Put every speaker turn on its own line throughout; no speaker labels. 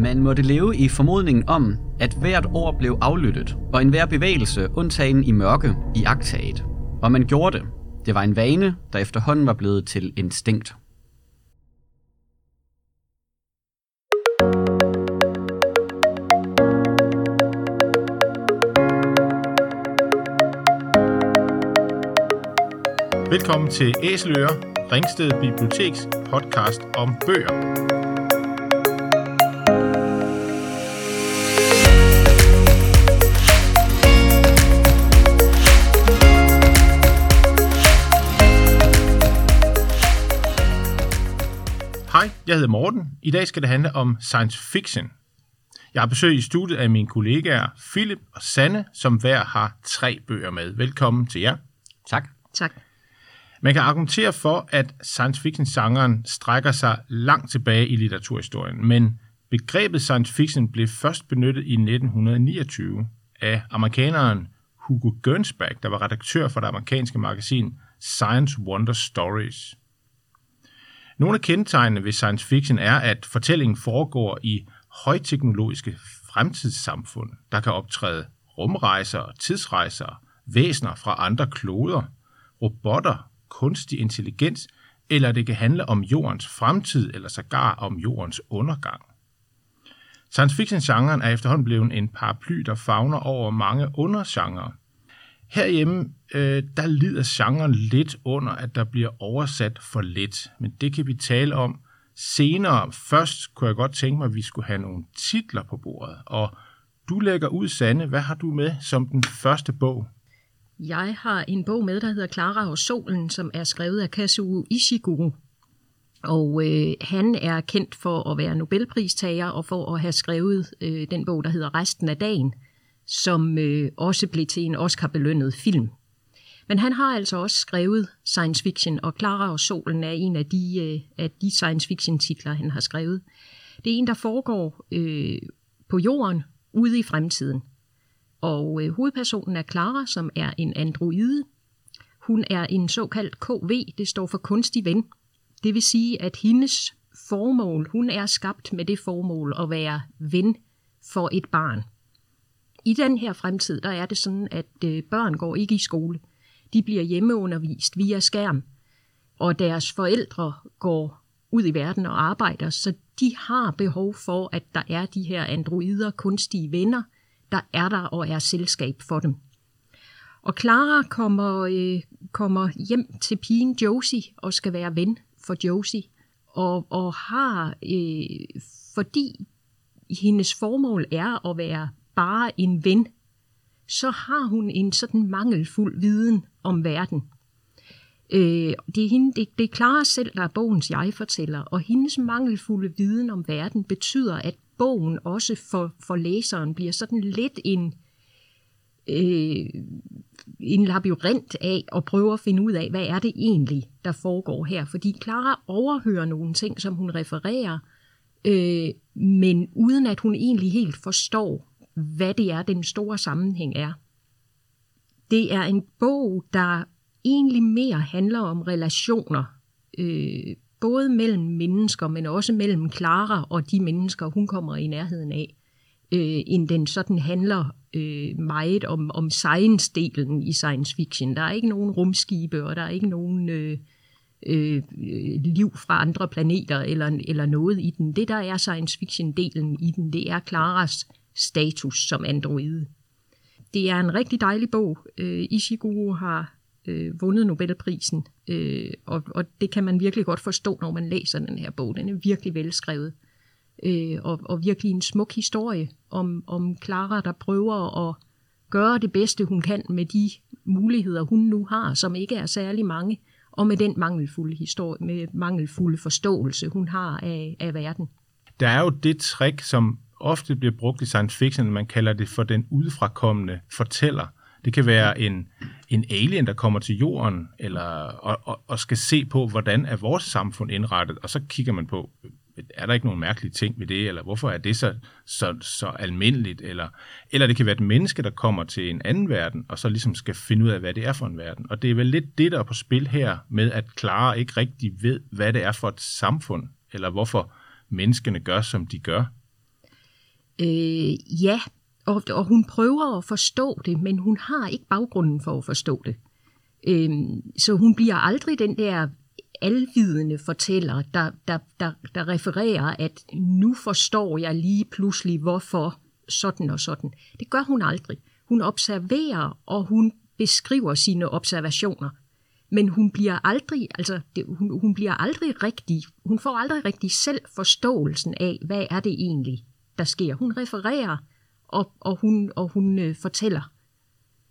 Man måtte leve i formodningen om, at hvert ord blev aflyttet, og enhver bevægelse undtagen i mørke i agtaget. Og man gjorde det. Det var en vane, der efterhånden var blevet til instinkt.
Velkommen til Æseløre, Ringsted Biblioteks podcast om bøger. Jeg hedder Morten. I dag skal det handle om science fiction. Jeg har besøg i studiet af mine kollegaer Philip og Sanne, som hver har tre bøger med. Velkommen til jer.
Tak.
Tak.
Man kan argumentere for, at science fiction-genren strækker sig langt tilbage i litteraturhistorien, men begrebet science fiction blev først benyttet i 1929 af amerikaneren Hugo Gernsback, der var redaktør for det amerikanske magasin Science Wonder Stories. Nogle af kendetegnene ved science fiction er, at fortællingen foregår i højteknologiske fremtidssamfund, der kan optræde rumrejser, tidsrejser, væsener fra andre kloder, robotter, kunstig intelligens, eller det kan handle om jordens fremtid, eller sågar om jordens undergang. Science fiction-genren er efterhånden blevet en paraply, der fagner over mange undergenre. Herhjemme, øh, der lider genren lidt under, at der bliver oversat for lidt, men det kan vi tale om senere. Først kunne jeg godt tænke mig, at vi skulle have nogle titler på bordet, og du lægger ud, Sanne. Hvad har du med som den første bog?
Jeg har en bog med, der hedder Clara og Solen, som er skrevet af Kazuo Ishiguro. Og øh, han er kendt for at være Nobelpristager og for at have skrevet øh, den bog, der hedder Resten af dagen, som øh, også blev til en Oscar-belønnet film. Men han har altså også skrevet science fiction, og Clara og Solen er en af de, øh, af de science fiction titler, han har skrevet. Det er en, der foregår øh, på jorden ude i fremtiden. Og øh, hovedpersonen er Clara, som er en androide. Hun er en såkaldt KV, det står for kunstig ven. Det vil sige, at hendes formål, hun er skabt med det formål at være ven for et barn. I den her fremtid, der er det sådan, at øh, børn går ikke i skole. De bliver hjemmeundervist via skærm, og deres forældre går ud i verden og arbejder, så de har behov for, at der er de her androider, kunstige venner, der er der og er selskab for dem. Og Clara kommer, øh, kommer hjem til pigen Josie og skal være ven for Josie, og, og har, øh, fordi hendes formål er at være bare en ven, så har hun en sådan mangelfuld viden om verden. Øh, det, er hende, det, det er Clara selv, der er bogens jeg-fortæller, og hendes mangelfulde viden om verden betyder, at bogen også for, for læseren bliver sådan lidt en, øh, en labyrint af at prøve at finde ud af, hvad er det egentlig, der foregår her. Fordi Clara overhører nogle ting, som hun refererer, øh, men uden at hun egentlig helt forstår, hvad det er, den store sammenhæng er. Det er en bog, der egentlig mere handler om relationer, øh, både mellem mennesker, men også mellem Clara og de mennesker, hun kommer i nærheden af, øh, end den sådan handler øh, meget om, om science-delen i science fiction. Der er ikke nogen rumskibe, og der er ikke nogen øh, øh, liv fra andre planeter eller, eller noget i den. Det, der er science fiction-delen i den, det er Claras status som androide. Det er en rigtig dejlig bog. Øh, Ishiguro har øh, vundet Nobelprisen, øh, og, og det kan man virkelig godt forstå, når man læser den her bog. Den er virkelig velskrevet, øh, og, og virkelig en smuk historie om, om Clara, der prøver at gøre det bedste, hun kan med de muligheder, hun nu har, som ikke er særlig mange, og med den mangelfulde historie, med mangelfulde forståelse, hun har af, af verden.
Der er jo det trick, som ofte bliver brugt i science fiction, man kalder det for den udefrakommende fortæller. Det kan være en, en alien, der kommer til jorden eller, og, og, og skal se på, hvordan er vores samfund indrettet, og så kigger man på, er der ikke nogen mærkelige ting ved det, eller hvorfor er det så, så, så almindeligt, eller, eller det kan være et menneske, der kommer til en anden verden, og så ligesom skal finde ud af, hvad det er for en verden. Og det er vel lidt det, der er på spil her, med at Clara ikke rigtig ved, hvad det er for et samfund, eller hvorfor menneskene gør, som de gør.
Øh, ja, og, og hun prøver at forstå det, men hun har ikke baggrunden for at forstå det. Øh, så hun bliver aldrig den der alvidende fortæller, der, der, der, der refererer, at nu forstår jeg lige pludselig, hvorfor sådan og sådan. Det gør hun aldrig. Hun observerer, og hun beskriver sine observationer. Men hun bliver aldrig, altså, det, hun, hun bliver aldrig rigtig, hun får aldrig rigtig selv forståelsen af, hvad er det egentlig, der sker. Hun refererer, og, og hun, og hun øh, fortæller.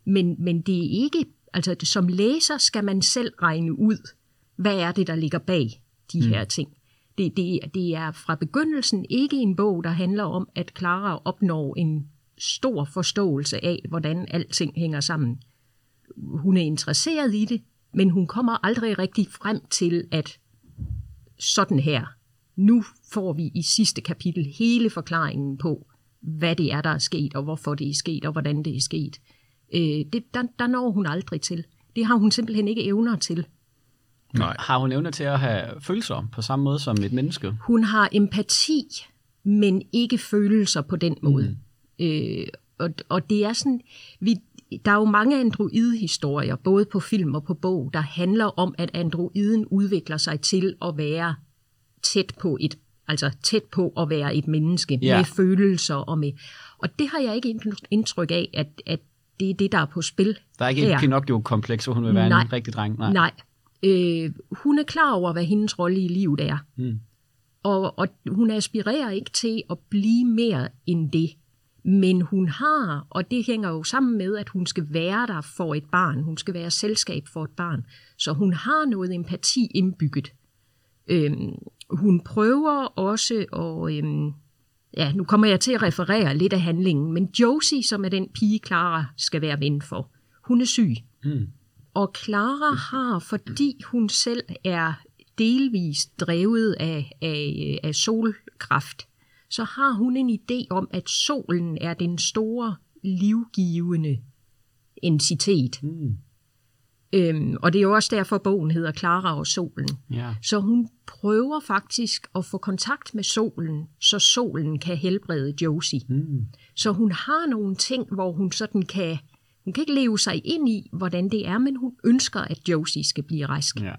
Men, men det er ikke, altså som læser skal man selv regne ud, hvad er det, der ligger bag de mm. her ting. Det, det, det er fra begyndelsen ikke en bog, der handler om, at Clara opnår en stor forståelse af, hvordan alting hænger sammen. Hun er interesseret i det, men hun kommer aldrig rigtig frem til, at sådan her, nu får vi i sidste kapitel hele forklaringen på, hvad det er, der er sket, og hvorfor det er sket, og hvordan det er sket. Øh, det, der, der når hun aldrig til. Det har hun simpelthen ikke evner til.
Nej. Har hun evne til at have følelser på samme måde som et menneske?
Hun har empati, men ikke følelser på den måde. Mm. Øh, og, og det er sådan, vi, der er jo mange android-historier, både på film og på bog, der handler om, at androiden udvikler sig til at være tæt på et altså tæt på at være et menneske ja. med følelser og med og det har jeg ikke indtryk af at, at det er det der er på spil.
Der er ikke her. et Pinocchio-kompleks, hvor hun vil være nej, en rigtig dreng.
Nej. nej. Øh, hun er klar over, hvad hendes rolle i livet er. Mm. Og, og hun aspirerer ikke til at blive mere end det. Men hun har, og det hænger jo sammen med, at hun skal være der for et barn. Hun skal være selskab for et barn. Så hun har noget empati indbygget. Øhm, hun prøver også at... Øhm, ja, nu kommer jeg til at referere lidt af handlingen, men Josie, som er den pige, Clara skal være ven for, hun er syg. Mm. Og Clara har, fordi hun selv er delvist drevet af, af, af solkraft, så har hun en idé om, at solen er den store livgivende entitet. Mm. Øhm, og det er jo også derfor, bogen hedder Clara og solen. Ja. Så hun prøver faktisk at få kontakt med solen, så solen kan helbrede Josie. Mm. Så hun har nogle ting, hvor hun sådan kan hun kan ikke leve sig ind i, hvordan det er, men hun ønsker, at Josie skal blive rask. Ja.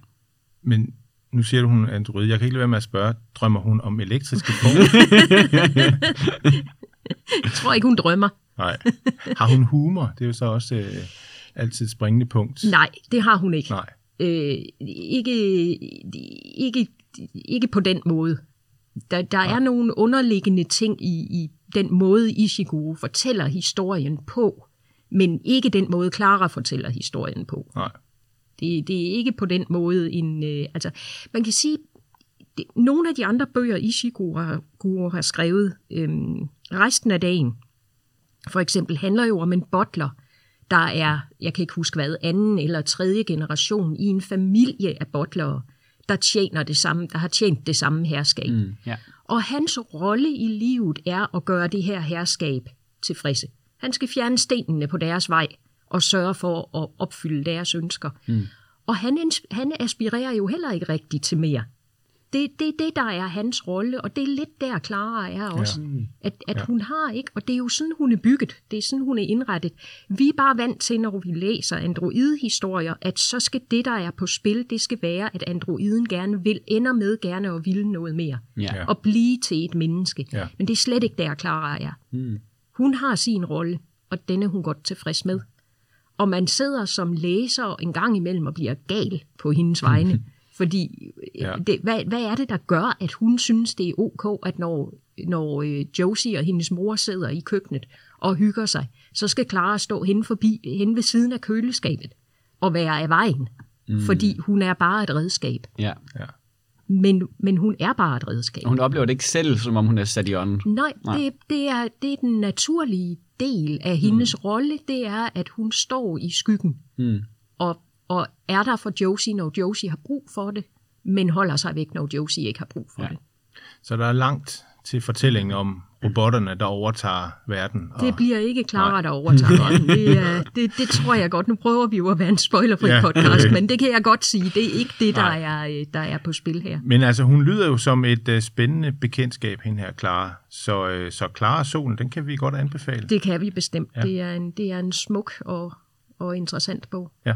Men nu siger du, hun er android. Jeg kan ikke lade være med at spørge, drømmer hun om elektriske får?
jeg tror ikke, hun drømmer.
Nej. Har hun humor? Det er jo så også øh, altid et springende punkt.
Nej, det har hun ikke. Nej. Øh, ikke, ikke, ikke på den måde. Der, der er nogle underliggende ting i, i den måde, Ishiguro fortæller historien på, men ikke den måde, Clara fortæller historien på. Nej. Det, det er ikke på den måde en... Øh, altså, man kan sige, det, nogle af de andre bøger, Ishiguro har skrevet, øh, resten af dagen, for eksempel, handler jo om en butler, der er, jeg kan ikke huske hvad, anden eller tredje generation i en familie af butlere, der tjener det samme, der har tjent det samme herskab. Mm, yeah. Og hans rolle i livet er at gøre det her herskab tilfredse. Han skal fjerne stenene på deres vej og sørge for at opfylde deres ønsker. Mm. Og han, han aspirerer jo heller ikke rigtigt til mere. Det er det, det, der er hans rolle, og det er lidt der, Clara er også. Ja. At, at ja. hun har ikke, og det er jo sådan, hun er bygget. Det er sådan, hun er indrettet. Vi er bare vant til, når vi læser android-historier, at så skal det, der er på spil, det skal være, at androiden gerne vil, ender med gerne at ville noget mere. Ja. Og blive til et menneske. Ja. Men det er slet ikke der, Clara er. Mm. Hun har sin rolle, og den er hun godt tilfreds med. Og man sidder som læser en gang imellem og bliver gal på hendes vegne. Fordi ja. det, hvad, hvad er det, der gør, at hun synes, det er ok, at når, når øh, Josie og hendes mor sidder i køkkenet og hygger sig, så skal Clara stå hen, forbi, hen ved siden af køleskabet og være af vejen. Mm. Fordi hun er bare et redskab. Ja. ja men, men hun er bare et redskab.
Hun oplever det ikke selv, som om hun er sat i ånden.
Nej, Nej. Det, det, er, det er den naturlige del af hendes mm. rolle, det er, at hun står i skyggen mm. og, og er der for Josie, når Josie har brug for det, men holder sig væk, når Josie ikke har brug for ja. det.
Så der er langt til fortællingen om robotterne, der overtager verden.
Og... Det bliver ikke Clara, der overtager verden. Det, er, det, det tror jeg godt. Nu prøver vi jo at være en spoilerfri ja, podcast, men det kan jeg godt sige. Det er ikke det, der er, der er på spil her.
Men altså, hun lyder jo som et uh, spændende bekendtskab, hende her, Clara. Så, uh, så Clara Solen, den kan vi godt anbefale.
Det kan vi bestemt. Ja. Det, er en, det er en smuk og, og interessant bog.
Ja.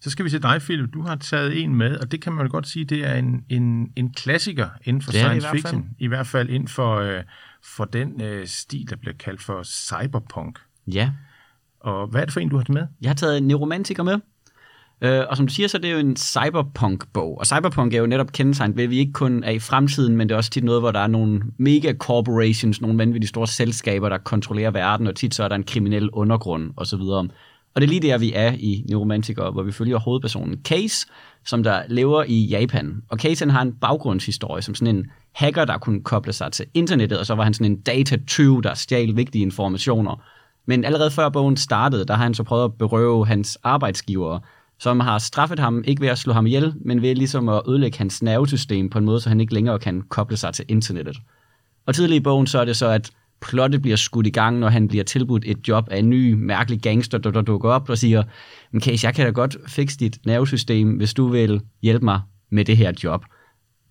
Så skal vi til dig, Philip. Du har taget en med, og det kan man godt sige, det er en, en, en klassiker inden for science i fiction. I hvert fald inden for, øh, for den øh, stil, der bliver kaldt for cyberpunk.
Ja.
Og hvad er det for en, du har taget med?
Jeg har taget en neuromantiker med. Øh, og som du siger, så er det jo en cyberpunk-bog. Og cyberpunk er jo netop kendetegnet ved, at vi ikke kun er i fremtiden, men det er også tit noget, hvor der er nogle mega corporations, nogle vanvittige store selskaber, der kontrollerer verden, og tit så er der en kriminel undergrund osv. Og det er lige der, vi er i Neuromantiker, hvor vi følger hovedpersonen Case, som der lever i Japan. Og Case han har en baggrundshistorie som sådan en hacker, der kunne koble sig til internettet, og så var han sådan en data der stjal vigtige informationer. Men allerede før bogen startede, der har han så prøvet at berøve hans arbejdsgiver, som har straffet ham ikke ved at slå ham ihjel, men ved ligesom at ødelægge hans nervesystem på en måde, så han ikke længere kan koble sig til internettet. Og tidligere i bogen så er det så, at plottet bliver skudt i gang, når han bliver tilbudt et job af en ny, mærkelig gangster, der, der dukker op og siger, men Case, jeg kan da godt fikse dit nervesystem, hvis du vil hjælpe mig med det her job.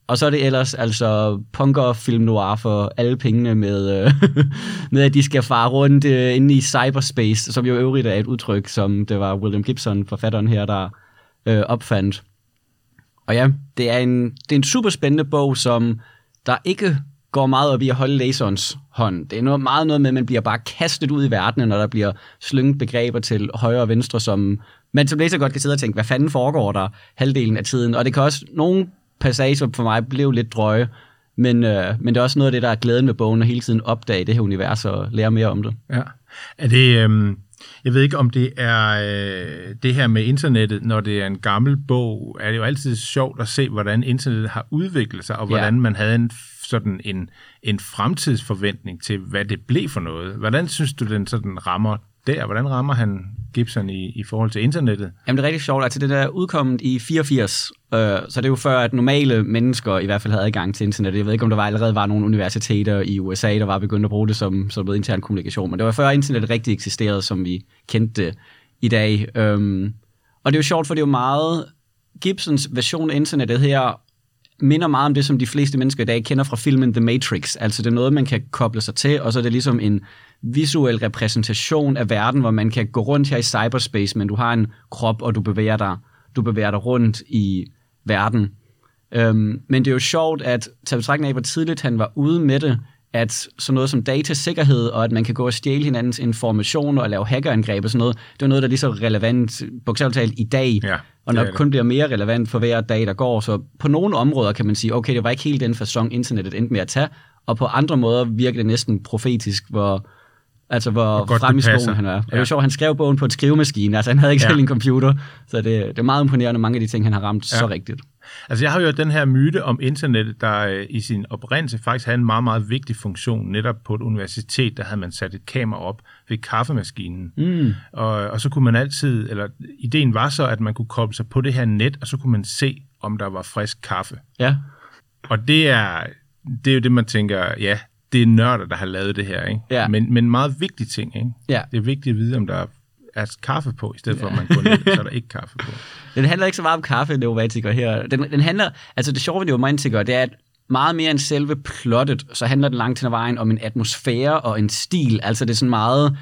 Og så er det ellers altså punker film noir for alle pengene med, øh, med at de skal fare rundt øh, inde i cyberspace, som jo øvrigt er et udtryk, som det var William Gibson, forfatteren her, der øh, opfandt. Og ja, det er, en, det er en super spændende bog, som der ikke går meget op i at holde læserens hånd. Det er noget, meget noget med, at man bliver bare kastet ud i verden, når der bliver slynget begreber til højre og venstre, som man som læser godt kan sidde og tænke, hvad fanden foregår der halvdelen af tiden? Og det kan også, nogle passager for mig blev lidt drøje, men, øh, men det er også noget af det, der er glæden med bogen, at hele tiden opdage det her univers og lære mere om det.
Ja. Er det, øh, jeg ved ikke, om det er øh, det her med internettet, når det er en gammel bog, er det jo altid sjovt at se, hvordan internettet har udviklet sig, og hvordan ja. man havde en sådan en, en fremtidsforventning til, hvad det blev for noget. Hvordan synes du, den sådan rammer der? Hvordan rammer han Gibson i, i forhold til internettet?
Jamen det er rigtig sjovt. Altså det der er udkommet i 84, øh, så det er jo før, at normale mennesker i hvert fald havde adgang til internet. Jeg ved ikke, om der var, allerede var nogle universiteter i USA, der var begyndt at bruge det som, som noget intern kommunikation, men det var før internettet rigtig eksisterede, som vi kendte det i dag. Øhm, og det er jo sjovt, for det er jo meget Gibsons version af internettet her minder meget om det, som de fleste mennesker i dag kender fra filmen The Matrix. Altså det er noget, man kan koble sig til, og så er det ligesom en visuel repræsentation af verden, hvor man kan gå rundt her i cyberspace, men du har en krop, og du bevæger dig, du bevæger dig rundt i verden. Øhm, men det er jo sjovt at tage betragtning af, hvor tidligt han var ude med det, at sådan noget som datasikkerhed, og at man kan gå og stjæle hinandens informationer og lave hackerangreb og sådan noget, det er noget, der er lige så relevant, bogstaveligt talt, i dag, ja, og nok kun bliver mere relevant for hver dag, der går. Så på nogle områder kan man sige, okay, det var ikke helt den fasong, internettet endte med at tage, og på andre måder virker det næsten profetisk, hvor, Altså, hvor frem i skoen han er. Og ja. det er sjovt, han skrev bogen på et skrivemaskine, altså han havde ikke ja. selv en computer, så det, det er meget imponerende, mange af de ting, han har ramt ja. så rigtigt.
Altså, jeg har jo den her myte om internettet, der øh, i sin oprindelse faktisk havde en meget, meget vigtig funktion. Netop på et universitet, der havde man sat et kamera op ved kaffemaskinen. Mm. Og, og så kunne man altid, eller ideen var så, at man kunne koble sig på det her net, og så kunne man se, om der var frisk kaffe.
Ja.
Og det er, det er jo det, man tænker, ja, det er nørder, der har lavet det her, ikke? Ja. Men, men meget vigtige ting, ikke? Ja. Det er vigtigt at vide, om der er er kaffe på, i stedet ja. for at man går ned, så er der ikke kaffe på.
Den handler ikke så meget om kaffe, neuromantiker her. Den, den handler, altså det sjove ved neuromantiker, det er, at meget mere end selve plottet, så handler den langt hen vejen om en atmosfære og en stil. Altså det er sådan meget,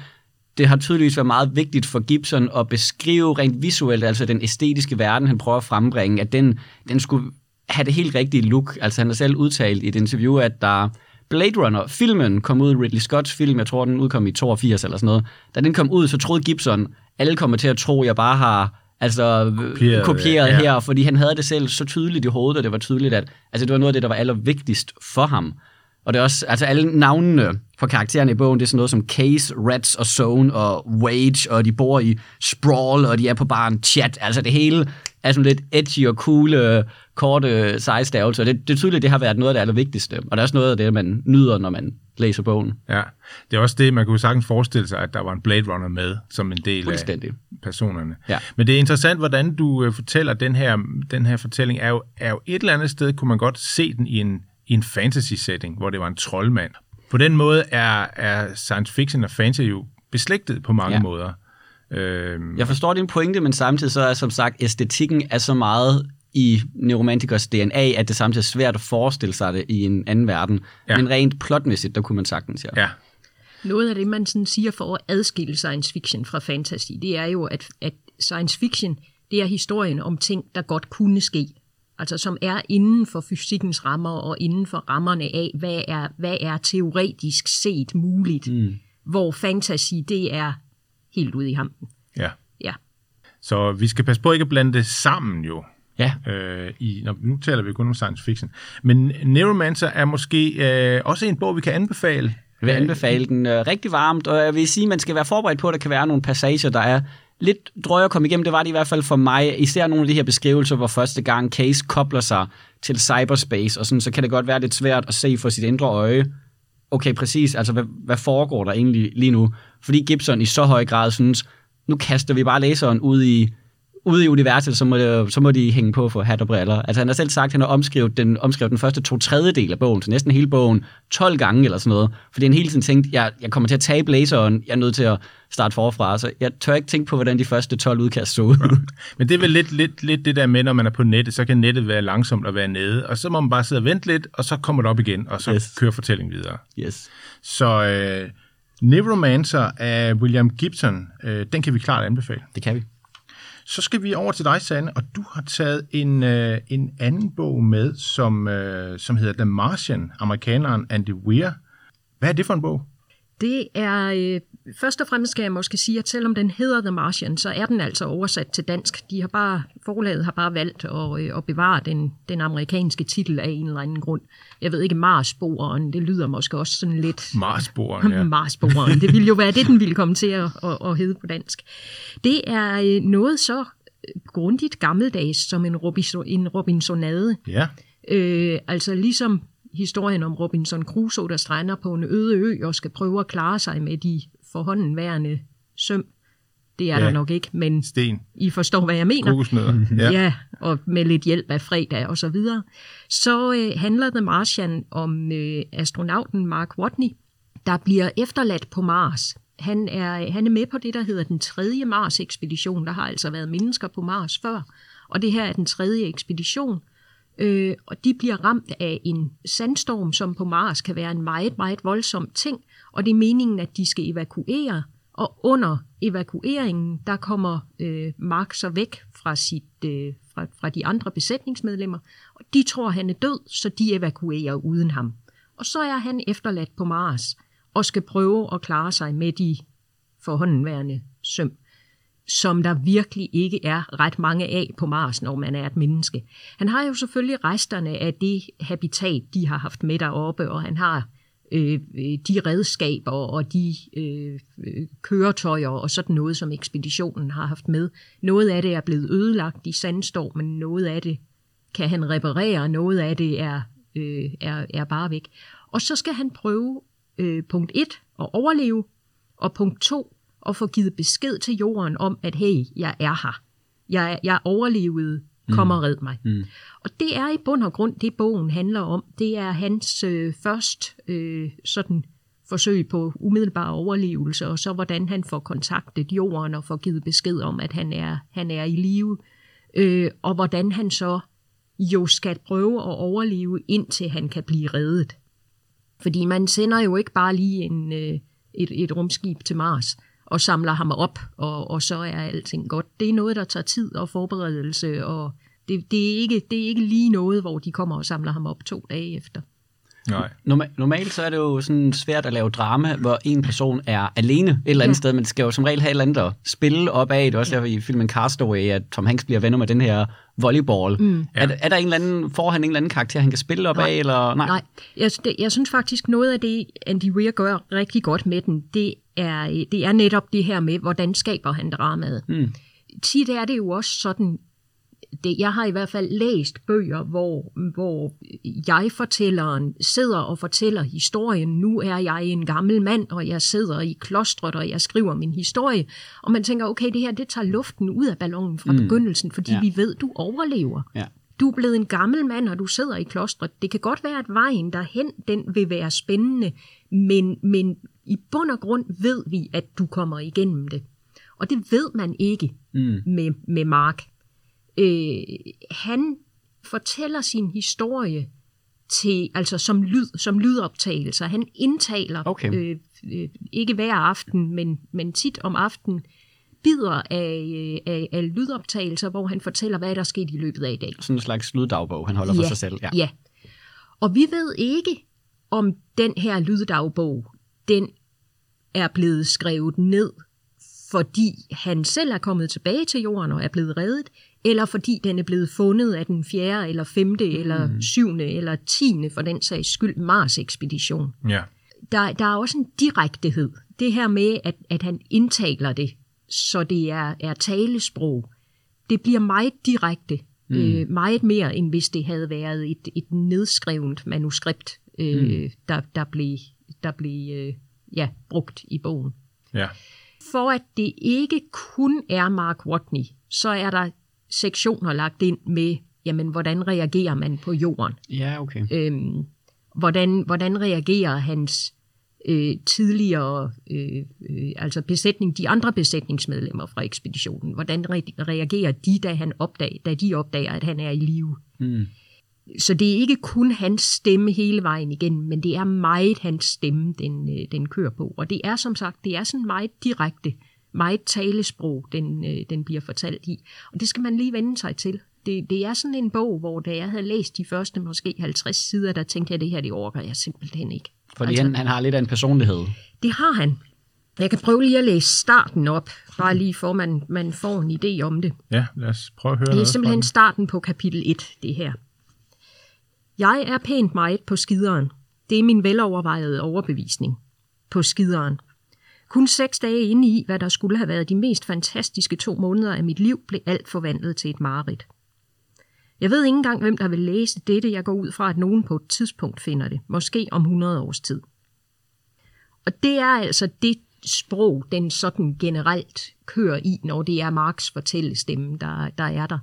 det har tydeligvis været meget vigtigt for Gibson at beskrive rent visuelt, altså den æstetiske verden, han prøver at frembringe, at den, den skulle have det helt rigtige look. Altså han har selv udtalt i et interview, at der Blade Runner, filmen kom ud, Ridley Scotts film, jeg tror den udkom i 82 eller sådan noget. Da den kom ud, så troede Gibson, alle kommer til at tro, at jeg bare har altså, kopieret, kopieret ja. her, fordi han havde det selv så tydeligt i hovedet, og det var tydeligt, at altså, det var noget af det, der var allervigtigst for ham. Og det er også, altså alle navnene for karaktererne i bogen, det er sådan noget som Case, Rats og Zone og Wage, og de bor i Sprawl, og de er på bare en chat. Altså det hele er sådan lidt edgy og cool, uh, korte sejstavelser. Det, det er tydeligt, det har været noget af det allervigtigste. Og det er også noget af det, man nyder, når man læser bogen.
Ja, det er også det, man kunne sagtens forestille sig, at der var en Blade Runner med som en del af personerne. Ja. Men det er interessant, hvordan du uh, fortæller den her, den her fortælling. Er jo, er jo et eller andet sted, kunne man godt se den i en i en fantasy-setting, hvor det var en troldmand. På den måde er, er science fiction og fantasy jo beslægtet på mange
Ja.
måder. Øhm,
Jeg forstår din pointe, men samtidig så er som sagt, æstetikken er så meget i neuromantikers DNA, at det samtidig er svært at forestille sig det i en anden verden. Ja. Men rent plotmæssigt, der kunne man sagtens, ja.
ja,
Noget af det, man sådan siger for at adskille science fiction fra fantasy, det er jo, at, at science fiction, det er historien om ting, der godt kunne ske. Altså som er inden for fysikkens rammer og inden for rammerne af, hvad er, hvad er teoretisk set muligt. Mm. Hvor fantasy, det er helt ude i hampen.
ja.
Ja.
Så vi skal passe på ikke at blande det sammen jo.
Ja,
Øh, i, når, nu taler vi kun om science fiction. Men Neuromancer er måske øh, også en bog, vi kan anbefale.
Jeg vil anbefale den øh, rigtig varmt, og jeg vil sige, at man skal være forberedt på, at der kan være nogle passager, der er lidt drøje at komme igennem. Det var det i hvert fald for mig. Især nogle af de her beskrivelser, hvor første gang Case kobler sig til cyberspace, og sådan, så kan det godt være lidt svært at se for sit indre øje. Okay, præcis. Altså, hvad, hvad foregår der egentlig lige nu? Fordi Gibson i så høj grad synes, nu kaster vi bare læseren ud i ude i universet, så må, så må de hænge på for hat og briller. Altså han har selv sagt, at han har omskrevet den, omskrevet den første to tredjedel af bogen, så næsten hele bogen 12 gange eller sådan noget. Fordi han hele tiden tænkte, jeg, jeg kommer til at tabe læseren, jeg er nødt til at starte forfra. Så jeg tør ikke tænke på, hvordan de første 12 udkast så ud.
Men det er vel lidt, lidt, lidt det der med, når man er på nettet, så kan nettet være langsomt at være nede, og så må man bare sidde og vente lidt, og så kommer det op igen, og så
yes.
kører fortællingen videre.
yes.
Så øh, Neuromancer af William Gibson, øh, den kan vi klart anbefale.
Det kan vi.
Så skal vi over til dig, Sanne, og du har taget en, øh, en anden bog med, som, øh, som hedder The Martian, amerikaneren Andy Weir. Hvad er det for en bog?
Det er, øh, først og fremmest skal jeg måske sige, at selvom den hedder The Martian, så er den altså oversat til dansk. De har bare, forlaget har bare valgt at, øh, at bevare den, den amerikanske titel af en eller anden grund. Jeg ved ikke, Marsboeren, det lyder måske også sådan lidt...
Marsboeren, ja.
Marsboeren. Det ville jo være det, den ville komme til at, at, at hedde på dansk. Det er øh, noget så grundigt gammeldags som en, Robinson, en Robinsonade.
Ja,
Øh, altså ligesom historien om Robinson Crusoe, der strander på en øde ø og skal prøve at klare sig med de forhåndenværende søm. Det er
Ja.
der nok ikke, men
sten,
I forstår, hvad jeg mener.
kokosnødder.
Ja. ja, og med lidt hjælp af fredag og så videre. Så øh, handler The Martian om øh, astronauten Mark Watney, der bliver efterladt på Mars. Han er, han er med på det, der hedder den tredje Mars-ekspedition. Der har altså været mennesker på Mars før, og det her er den tredje ekspedition. Øh, og de bliver ramt af en sandstorm, som på Mars kan være en meget, meget voldsom ting, og det er meningen, at de skal evakuere, og under evakueringen, der kommer øh, Mark så væk fra, sit, øh, fra, fra de andre besætningsmedlemmer, og de tror, han er død, så de evakuerer uden ham. Og så er han efterladt på Mars, og skal prøve at klare sig med de forhåndenværende søm som der virkelig ikke er ret mange af på Mars, når man er et menneske. Han har jo selvfølgelig resterne af det habitat, de har haft med deroppe, og han har Øh, øh, de redskaber og de øh, øh, køretøjer og sådan noget, som ekspeditionen har haft med. Noget af det er blevet ødelagt i sandstormen, noget af det kan han reparere, noget af det er, øh, er, er bare væk. Og så skal han prøve øh, punkt 1 at overleve, og punkt 2 at få givet besked til jorden om, at hey, jeg er her. Jeg, jeg overlevede, kom og red mig. Mm. Og det er i bund og grund det, bogen handler om. Det er hans øh, først øh, sådan forsøg på umiddelbar overlevelse, og så hvordan han får kontaktet jorden og får givet besked om, at han er, han er i live, øh, og hvordan han så jo skal prøve at overleve, indtil han kan blive reddet. Fordi man sender jo ikke bare lige en, øh, et, et rumskib til Mars og samler ham op, og, og så er alting godt. Det er noget, der tager tid og forberedelse, og det, det, er ikke, det er ikke lige noget, hvor de kommer og samler ham op to dage efter.
Nej.
Norma- normalt så er det jo sådan svært at lave drama, hvor en person er alene et eller andet
Ja.
sted, men skal jo som regel have et eller andet at spille op af. Det er også derfor i filmen Castaway, at Tom Hanks bliver venner med den her volleyball. Mm. Er, der- er der en eller anden, får han en eller anden karakter, han kan spille op
Nej.
af? Eller? Nej.
Nej, jeg, det, jeg synes faktisk, noget af det, Andy Weir gør rigtig godt med den, det er, det er netop det her med, hvordan skaber han dramaet. Mm. Tit er det jo også sådan, det, jeg har i hvert fald læst bøger, hvor, hvor jeg-fortælleren sidder og fortæller historien. Nu er jeg en gammel mand, og jeg sidder i klostret, og jeg skriver min historie. Og man tænker, okay, det her det tager luften ud af ballonen fra mm. begyndelsen, fordi
Ja.
vi ved, du overlever.
Ja.
du er blevet en gammel mand, og du sidder i klostret. Det kan godt være, at vejen derhen, den vil være spændende, men, men i bund og grund ved vi, at du kommer igennem det. Og det ved man ikke mm. med, med Mark. Øh, han fortæller sin historie til, altså som lyd, som lydoptagelser. Han indtaler,
Okay.
øh, øh, ikke hver aften, men, men tit om aftenen, bidder af, øh, af, af lydoptagelser, hvor han fortæller, hvad der er sket i løbet af i dag.
Sådan en slags lyddagbog, han holder for sig selv. Ja.
ja. Og vi ved ikke, om den her lyddagbog, den er blevet skrevet ned, fordi han selv er kommet tilbage til jorden og er blevet reddet, eller fordi den er blevet fundet af den fjerde, eller femte, mm. eller syvende, eller tiende, for den sags skyld, Mars-ekspedition.
Ja.
Der, der er også en direktehed. Det her med, at, at han indtaler det, så det er, er talesprog, det bliver meget direkte. Mm. Øh, meget mere, end hvis det havde været et, et nedskrevet manuskript, øh, mm. der, der blev, der blev øh, ja, brugt i bogen.
Ja.
For at det ikke kun er Mark Watney, så er der sektioner lagt ind med, jamen, hvordan reagerer man på jorden?
Ja, okay.
Øhm, hvordan, hvordan reagerer hans øh, tidligere, øh, øh, altså besætning, de andre besætningsmedlemmer fra ekspeditionen, hvordan re- reagerer de, da, han opdag, da de opdager, at han er i live?
Mm.
Så det er ikke kun hans stemme hele vejen igennem, men det er meget hans stemme, den, øh, den kører på. Og det er som sagt, det er sådan meget direkte, meget talesprog, den, øh, den bliver fortalt i. Og det skal man lige vende sig til. Det, det er sådan en bog, hvor da jeg havde læst de første måske 50 sider, der tænkte jeg, at det her, det overgår jeg simpelthen ikke.
Fordi altså, han, han har lidt af en personlighed.
Det har han. Jeg kan prøve lige at læse starten op, bare lige for man, man får en idé om det.
Ja, lad os prøve at høre
Det er simpelthen starten på kapitel 1, det her. Jeg er pænt meget på skideren. Det er min velovervejede overbevisning. På skideren. Kun seks dage inde i, hvad der skulle have været de mest fantastiske to måneder af mit liv, blev alt forvandlet til et mareridt. Jeg ved ikke engang, hvem der vil læse dette. Jeg går ud fra, at nogen på et tidspunkt finder det. Måske om 100 års tid. Og det er altså det sprog, den sådan generelt kører i, når det er Marx fortællestemme, der, der er der.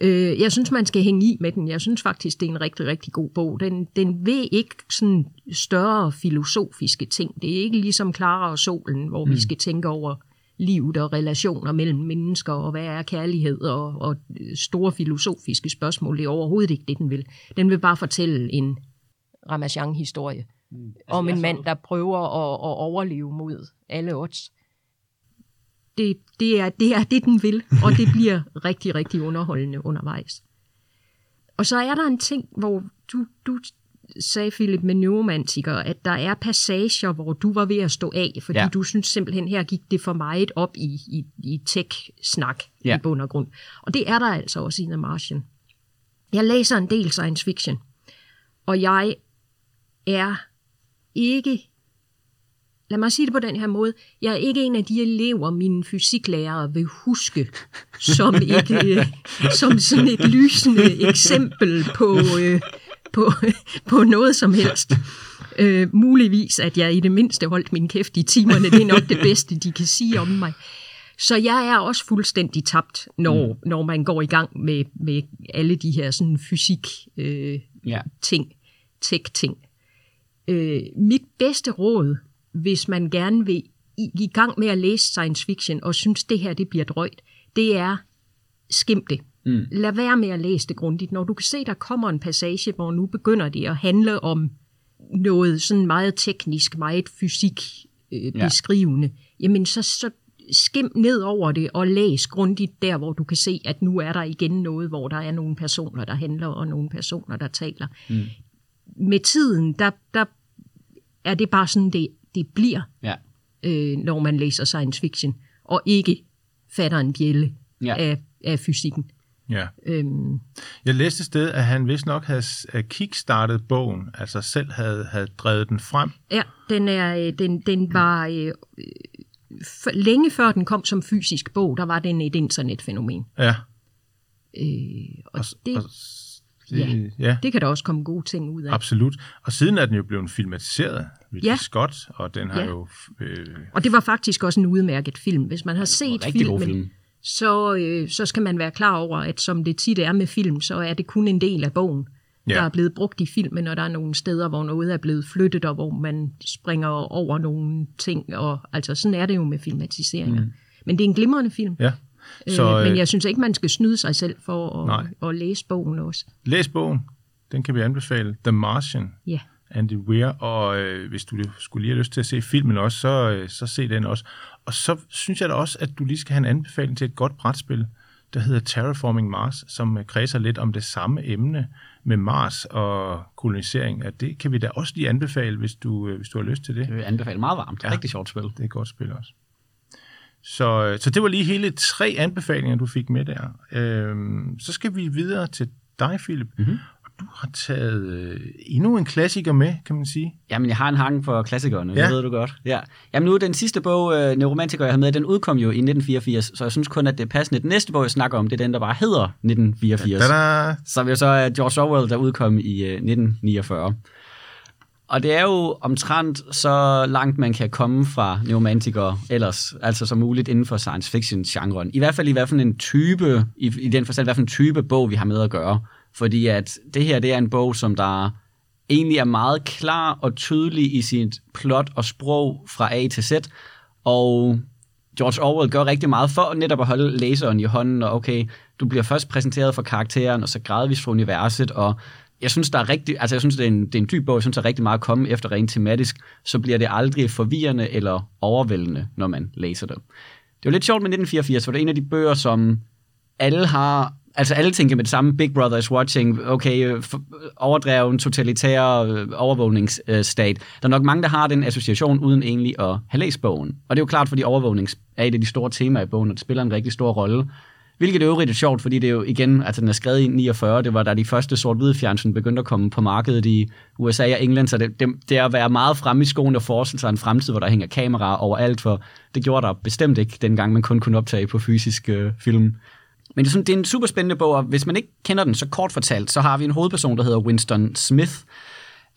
Øh, jeg synes, man skal hænge i med den. Jeg synes faktisk, det er en rigtig, rigtig god bog. Den, den ved ikke sådan større filosofiske ting. Det er ikke ligesom Clara og Solen, hvor mm. vi skal tænke over livet og relationer mellem mennesker, og hvad er kærlighed, og, og store filosofiske spørgsmål. Det er overhovedet ikke det, den vil. Den vil bare fortælle en Ramachan-historie mm. om en mand, der prøver at, at overleve mod alle odds. Det, det, er, det er det, den vil, og det bliver rigtig, rigtig underholdende undervejs. Og så er der en ting, hvor du, du sagde, Philip, med neuromantikere, at der er passager, hvor du var ved at stå af, fordi
ja.
du synes simpelthen, her gik det for meget op i, i, i tech-snak
Ja.
i bund og grund. Og det er der altså også i The Martian. Jeg læser en del science fiction, og jeg er ikke lad mig sige det på den her måde, jeg er ikke en af de elever, mine fysiklærere vil huske som, et, øh, som sådan et lysende eksempel på, øh, på, på noget som helst. Øh, muligvis, at jeg i det mindste holdt min kæft i timerne, det er nok det bedste, de kan sige om mig. Så jeg er også fuldstændig tabt, når, mm. når man går i gang med, med alle de her sådan fysik øh,
Ja.
ting, tech-ting. Øh, mit bedste råd, hvis man gerne vil i, i gang med at læse science fiction, og synes, det her det bliver drøjt, det er skim det. Mm. Lad være med at læse det grundigt. Når du kan se, der kommer en passage, hvor nu begynder det at handle om noget sådan meget teknisk, meget fysik øh,
Ja.
beskrivende, jamen så, så skim ned over det og læs grundigt der, hvor du kan se, at nu er der igen noget, hvor der er nogle personer, der handler, og nogle personer, der taler. Mm. Med tiden, der, der er det bare sådan, det, det bliver,
Ja.
øh, når man læser science fiction, og ikke fatter en bjælle
Ja.
af, af fysikken.
Ja.
Øhm,
Jeg læste et sted, at han vist nok havde øh, kickstartet bogen, altså selv havde, havde drevet den frem.
ja, den, er, øh, den, den var... Øh, for, længe før den kom som fysisk bog, der var den et internetfænomen.
Ja.
Øh, og
Og,
det,
og, det,
ja.
ja.
det kan der også komme gode ting ud af.
Absolut. Og siden er den jo blevet filmatiseret, Ridley
Ja.
Scott, og den har
Ja.
jo... Øh,
Og det var faktisk også en udmærket film. Hvis man har set filmen,
film.
så, øh, så skal man være klar over, at som det tit er med film, så er det kun en del af bogen,
ja.
der er blevet brugt i filmen, og der er nogle steder, hvor noget er blevet flyttet, og hvor man springer over nogle ting. Og, altså sådan er det jo med filmatiseringer. Mm. Men det er en glimrende film.
Ja.
Så,
Så
øh, men
øh,
jeg synes ikke, man skal snyde sig selv for
Nej.
at, at læse bogen også.
læs bogen. Den kan vi anbefale. The Martian.
Ja.
Andy Weir, og øh, hvis du skulle lige have lyst til at se filmen også, så, øh, så se den også. Og så synes jeg da også, at du lige skal have en anbefaling til et godt brætspil, der hedder Terraforming Mars, som øh, kredser lidt om det samme emne med Mars og kolonisering. At det kan vi da også lige anbefale, hvis du, øh, hvis du har lyst til det.
Det vil jeg anbefale meget varmt. Ja. Rigtig sjovt spil.
Det er et godt spil også. Så, øh, så det var lige hele tre anbefalinger, du fik med der. Øhm, så skal vi videre til dig, Philip. Mm-hmm. Og du har taget øh, endnu en klassiker med, kan man sige.
Jamen, jeg har en hang for klassikerne,
Ja.
det ved du godt. Ja. Jamen nu, den sidste bog, øh, Neuromantiker, jeg har med, den udkom jo i 1984, så jeg synes kun, at det er passende. Den næste bog, jeg snakker om, det er den, der bare hedder 1984.
Da-da!
Som jo så er George Orwell, der udkom i øh, 1949. Og det er jo omtrent så langt, man kan komme fra neuromantikere ellers, altså så muligt inden for science fiction-genren. I hvert fald i hvert fald en type, i, i den forstand, hvad for en type bog, vi har med at gøre. Fordi at det her, det er en bog, som der egentlig er meget klar og tydelig i sit plot og sprog fra A til Z. Og George Orwell gør rigtig meget for netop at holde læseren i hånden, og okay, du bliver først præsenteret for karakteren, og så gradvist for universet, og jeg synes, der er rigtig, altså jeg synes, det er en, det er en dyb bog, jeg synes, der er rigtig meget at komme efter rent tematisk, så bliver det aldrig forvirrende eller overvældende, når man læser det. Det var lidt sjovt med 1984, for det er en af de bøger, som alle har, altså alle tænker med det samme, Big Brother is watching, okay, overdreven, totalitær øh, overvågningsstat. Der er nok mange, der har den association, uden egentlig at have læst bogen. Og det er jo klart, fordi overvågning er et af de store temaer i bogen, og det spiller en rigtig stor rolle. Hvilket er øvrigt er sjovt, fordi det er jo igen, altså den er skrevet i 49, det var da de første sort-hvide fjernsyn begyndte at komme på markedet i USA og England, så det, det, det er at være meget fremme i skoen og forestille sig en fremtid, hvor der hænger kameraer overalt, for det gjorde der bestemt ikke, dengang man kun kunne optage på fysisk øh, film. Men det er, sådan, det er en super spændende bog, og hvis man ikke kender den så kort fortalt, så har vi en hovedperson, der hedder Winston Smith,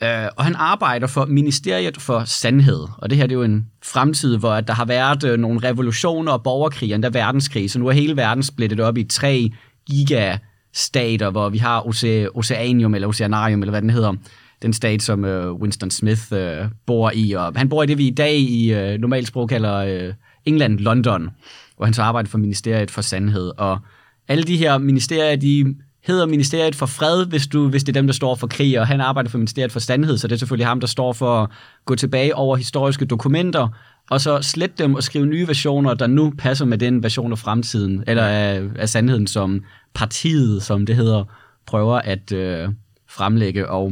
Øh, og han arbejder for Ministeriet for Sandhed. Og det her det er jo en fremtid, hvor der har været øh, nogle revolutioner og borgerkrig, endda verdenskrig. Så nu er hele verden splittet op i tre gigastater, hvor vi har Oce- Oceanium, eller Oceanarium, eller hvad den hedder. Den stat, som øh, Winston Smith øh, bor i. Og han bor i det, vi i dag i øh, normalt sprog kalder øh, England, London, hvor han så arbejder for Ministeriet for Sandhed. Og alle de her ministerier, de hedder Ministeriet for Fred, hvis, du, hvis det er dem, der står for krig, og han arbejder for Ministeriet for Sandhed, så det er selvfølgelig ham, der står for at gå tilbage over historiske dokumenter, og så slette dem og skrive nye versioner, der nu passer med den version af fremtiden, eller af, af sandheden, som partiet, som det hedder, prøver at øh, fremlægge. Og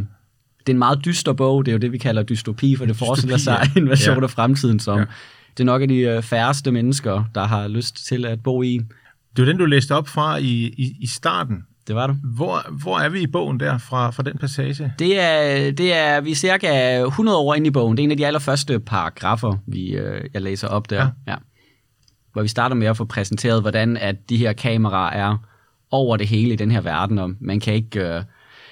det er en meget dyster bog, det er jo det, vi kalder dystopi, for det forestiller sig
ja.
en version
Ja.
af fremtiden, som
Ja.
det er nok af de øh, færreste mennesker, der har lyst til at bo i.
Det var den, du læste op fra i, i, i starten.
Det var det.
Hvor, hvor er vi i bogen der fra, fra den passage?
Det er, det er, vi er cirka 100 år inde i bogen. Det er en af de allerførste paragrafer, vi, øh, jeg læser op der.
Ja.
Ja. Ja. Hvor vi starter med at få præsenteret, hvordan at de her kameraer er over det hele i den her verden, og man kan ikke... Øh,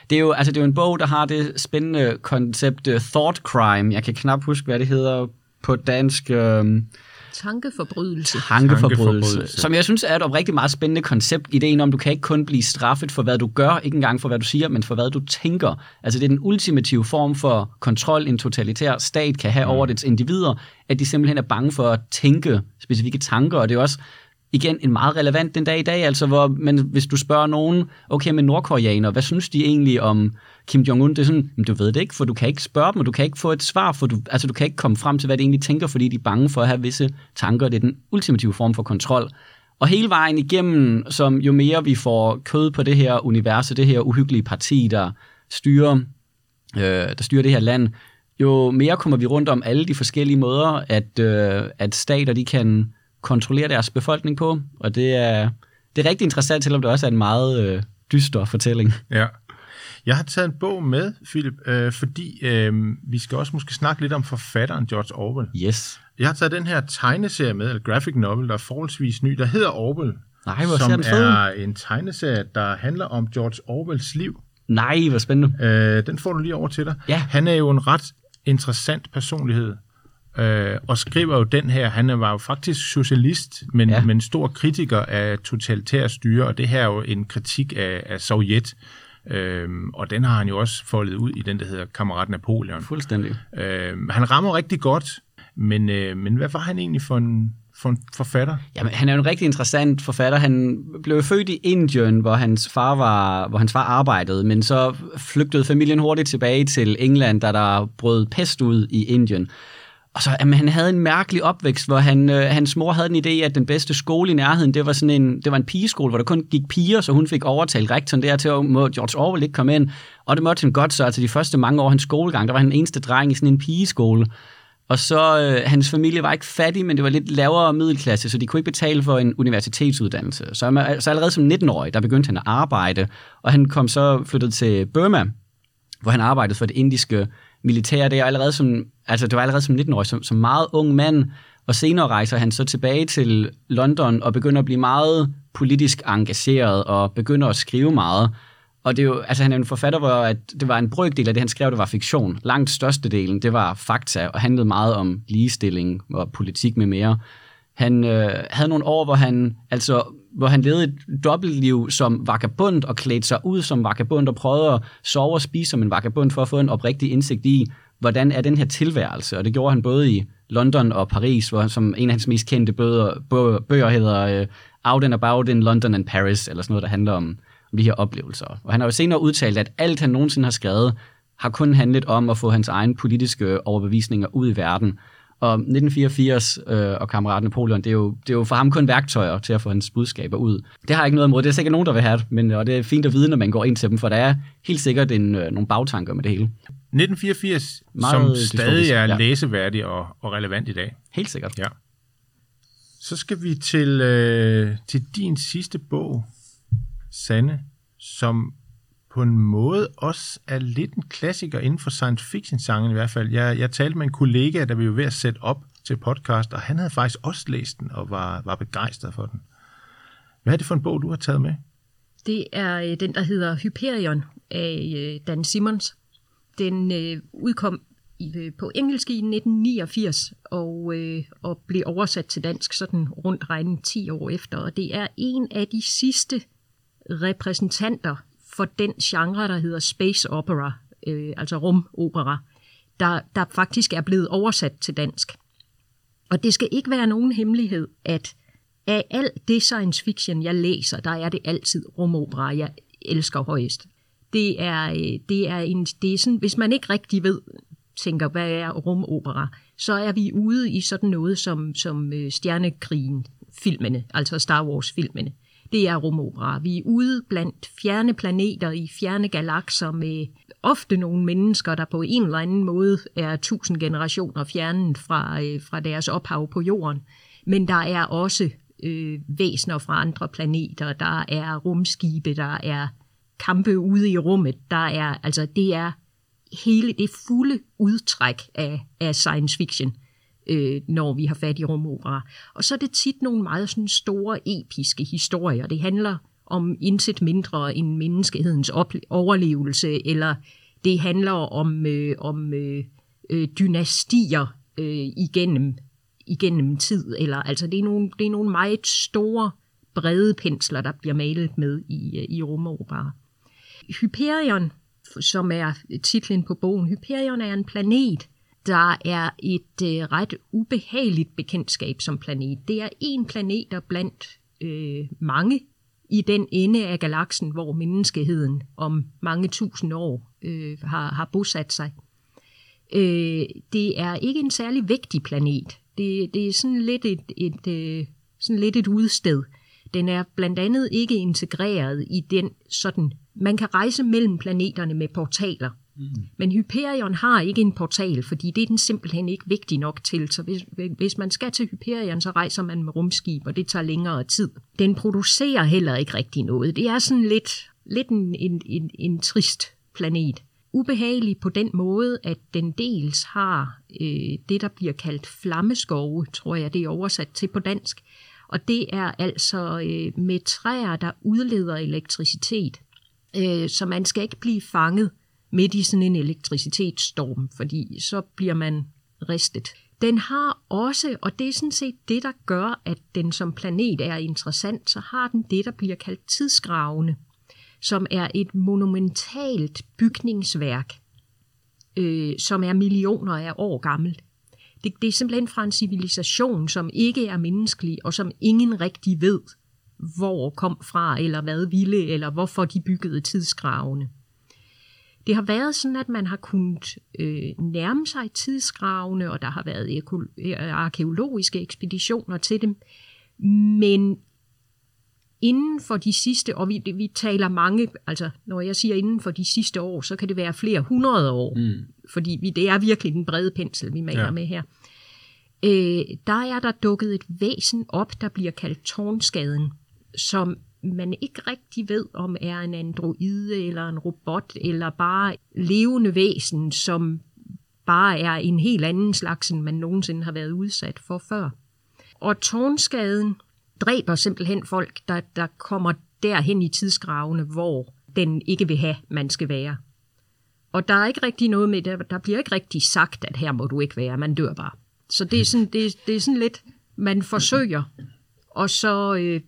det er, jo, altså det er jo en bog, der har det spændende koncept uh, thought crime. Jeg kan knap huske, hvad det hedder på dansk. Øh, Tankeforbrydelse.
tankeforbrydelse,
som jeg synes er et oprigtigt meget spændende koncept. Ideen om, du kan ikke kun blive straffet for, hvad du gør, ikke engang for, hvad du siger, men for, hvad du tænker. Altså det er den ultimative form for kontrol, en totalitær stat kan have mm. over dets individer, at de simpelthen er bange for at tænke specifikke tanker, og det er jo også igen en meget relevant den dag i dag, altså hvor, men hvis du spørger nogen, okay, med nordkoreanere, hvad synes de egentlig om Kim Jong-un? Det er sådan, "Men du ved det ikke, for du kan ikke spørge dem, og du kan ikke få et svar, for du, altså du kan ikke komme frem til, hvad de egentlig tænker, fordi de er bange for at have visse tanker. Det er den ultimative form for kontrol. Og hele vejen igennem, som jo mere vi får kød på det her univers, det her uhyggelige parti, der styrer, øh, der styrer det her land, jo mere kommer vi rundt om alle de forskellige måder, at, øh, at stater de kan kontrollere deres befolkning på. Og det er, det er rigtig interessant, selvom det også er en meget øh, dyster fortælling.
Ja. Jeg har taget en bog med, Philip, øh, fordi øh, vi skal også måske snakke lidt om forfatteren George Orwell.
Yes.
Jeg har taget den her tegneserie med, eller graphic novel, der er forholdsvis ny, der hedder Orwell.
Nej, hvor
som er en tegneserie, der handler om George Orwells liv.
Nej, hvor spændende.
Øh, den får du lige over til dig.
Ja.
Han er jo en ret interessant personlighed. Øh, og skriver jo den her, han var jo faktisk socialist, men,
Ja.
men stor kritiker af totalitær styre, og det her er jo en kritik af, af Sovjet, Øhm, og den har han jo også foldet ud i den, der hedder Kammerat Napoleon.
Fuldstændig.
Øhm, han rammer rigtig godt, men, øh, men hvad var han egentlig for en, for en forfatter?
Jamen, han er jo en rigtig interessant forfatter. Han blev født i Indien, hvor hans far var, hvor hans far arbejdede, men så flygtede familien hurtigt tilbage til England, da der brød pest ud i Indien. Og så, jamen, han havde en mærkelig opvækst, hvor han, øh, hans mor havde en idé, at den bedste skole i nærheden, det var sådan en, det var en pigeskole, hvor der kun gik piger, så hun fik overtalt rektoren der til, at må George Orwell ikke komme ind. Og det måtte han godt, så altså de første mange år hans skolegang, der var han den eneste dreng i sådan en pigeskole. Og så, øh, hans familie var ikke fattig, men det var lidt lavere middelklasse, så de kunne ikke betale for en universitetsuddannelse. Så, han- så allerede som 19-årig, der begyndte han at arbejde, og han kom så flyttet til Burma, hvor han arbejdede for det indiske militær der, allerede som, altså det var allerede som 19-årig, som, som meget ung mand, og senere rejser han så tilbage til London og begynder at blive meget politisk engageret og begynder at skrive meget. Og det er jo, altså han er en forfatter, hvor at det var en brøkdel af det, han skrev, det var fiktion. Langt størstedelen, det var fakta, og handlede meget om ligestilling og politik med mere. Han øh, havde nogle år, hvor han, altså, hvor han levede et dobbeltliv som vagabund og klædte sig ud som vagabund og prøvede at sove og spise som en vagabund for at få en oprigtig indsigt i, hvordan er den her tilværelse. Og det gjorde han både i London og Paris, hvor som en af hans mest kendte bøger, bøger, hedder øh, Out and About in London and Paris, eller sådan noget, der handler om, om de her oplevelser. Og han har jo senere udtalt, at alt han nogensinde har skrevet, har kun handlet om at få hans egen politiske overbevisninger ud i verden. Og 1984 øh, og kammerat Napoleon, det er, jo, det er jo for ham kun værktøjer til at få hans budskaber ud. Det har jeg ikke noget imod. Det er sikkert nogen, der vil have det, men og det er fint at vide, når man går ind til dem, for der er helt sikkert en, øh, nogle bagtanker med det hele.
1984,
Meget
som stadig er
ja.
læseværdig og, og relevant i dag.
Helt sikkert.
Ja. Så skal vi til, øh, til din sidste bog, Sande, som på en måde også er lidt en klassiker inden for science fiction-sangen i hvert fald. Jeg, jeg talte med en kollega, der vi var ved at sætte op til podcast, og han havde faktisk også læst den og var, var begejstret for den. Hvad er det for en bog, du har taget med?
Det er øh, den, der hedder Hyperion af øh, Dan Simmons. Den øh, udkom i, øh, på engelsk i 1989 og, øh, og blev oversat til dansk sådan rundt regnet 10 år efter. Og det er en af de sidste repræsentanter for den genre, der hedder space opera, øh, altså rumopera, der, der faktisk er blevet oversat til dansk. Og det skal ikke være nogen hemmelighed, at af alt det science fiction, jeg læser, der er det altid rumopera, jeg elsker højst. Det er, øh, det er, en, det er sådan, hvis man ikke rigtig ved, tænker, hvad er rumopera, så er vi ude i sådan noget som, som øh, Stjernekrigen-filmene, altså Star Wars-filmene. Det er rumopera. Vi er ude blandt fjerne planeter i fjerne galakser med ofte nogle mennesker, der på en eller anden måde er tusind generationer fjernet fra, øh, fra deres ophav på jorden. Men der er også øh, væsener fra andre planeter, der er rumskibe, der er kampe ude i rummet, der er, altså det er hele det fulde udtræk af, af science fiction, øh, når vi har fat i rumopera. Og så er det tit nogle meget sådan store episke historier. Det handler om intet mindre end menneskehedens overlevelse, eller det handler om, øh, om øh, øh, dynastier øh, igennem, igennem tid. Eller, altså det er, nogle, det er nogle meget store, brede pensler, der bliver malet med i, øh, i rumopera. Hyperion, som er titlen på bogen, Hyperion er en planet, der er et øh, ret ubehageligt bekendtskab som planet. Det er en planet, der blandt øh, mange i den ende af galaksen, hvor menneskeheden om mange tusind år øh, har, har bosat sig. Øh, det er ikke en særlig vigtig planet. Det, det er sådan lidt et, et, øh, sådan lidt et udsted. Den er blandt andet ikke integreret i den sådan... Man kan rejse mellem planeterne med portaler. Mm. Men Hyperion har ikke en portal, fordi det er den simpelthen ikke vigtig nok til. Så hvis, hvis man skal til Hyperion, så rejser man med rumskib, og det tager længere tid. Den producerer heller ikke rigtig noget. Det er sådan lidt, lidt en, en, en, en trist planet. Ubehagelig på den måde, at den dels har øh, det, der bliver kaldt flammeskove, tror jeg, det er oversat til på dansk. Og det er altså øh, med træer, der udleder elektricitet. Øh, så man skal ikke blive fanget midt i sådan en elektricitetsstorm, fordi så bliver man ristet. Den har også, og det er sådan set det, der gør, at den som planet er interessant, så har den det, der bliver kaldt tidsgravene, som er et monumentalt bygningsværk, øh, som er millioner af år gammelt. Det, det er simpelthen fra en civilisation, som ikke er menneskelig, og som ingen rigtig ved, hvor kom fra, eller hvad ville, eller hvorfor de byggede tidsgravene. Det har været sådan, at man har kunnet øh, nærme sig tidsgravene, og der har været arkeologiske ekspeditioner til dem. Men inden for de sidste, og vi, vi taler mange, altså når jeg siger inden for de sidste år, så kan det være flere hundrede år, mm. fordi vi, det er virkelig den brede pensel, vi maler ja. med her. Øh, der er der dukket et væsen op, der bliver kaldt tårnskaden, som man ikke rigtig ved, om er en androide eller en robot, eller bare levende væsen, som bare er en helt anden slags, end man nogensinde har været udsat for før. Og tårnskaden dræber simpelthen folk, der, der kommer derhen i tidsgravene, hvor den ikke vil have, man skal være. Og der er ikke rigtig noget med der, der bliver ikke rigtig sagt, at her må du ikke være, man dør bare. Så det er sådan, det, det er sådan lidt, man forsøger, og så øh,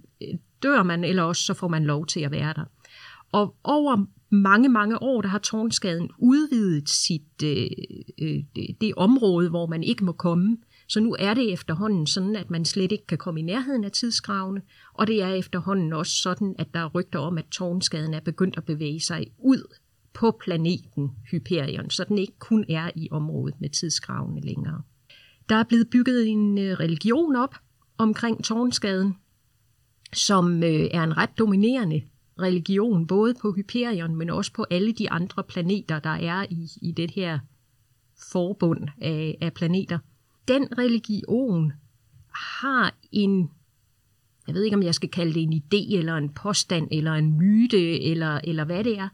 dør man, eller også så får man lov til at være der. Og over mange, mange år, der har tårnskaden udvidet sit, øh, øh, det, område, hvor man ikke må komme. Så nu er det efterhånden sådan, at man slet ikke kan komme i nærheden af tidsgravene, og det er efterhånden også sådan, at der er rygter om, at tårnskaden er begyndt at bevæge sig ud på planeten Hyperion, så den ikke kun er i området med tidsgravene længere. Der er blevet bygget en øh, religion op omkring tårnskaden, som øh, er en ret dominerende religion, både på Hyperion, men også på alle de andre planeter, der er i, i det her forbund af, af planeter. Den religion har en, jeg ved ikke om jeg skal kalde det en idé, eller en påstand, eller en myte, eller, eller hvad det er,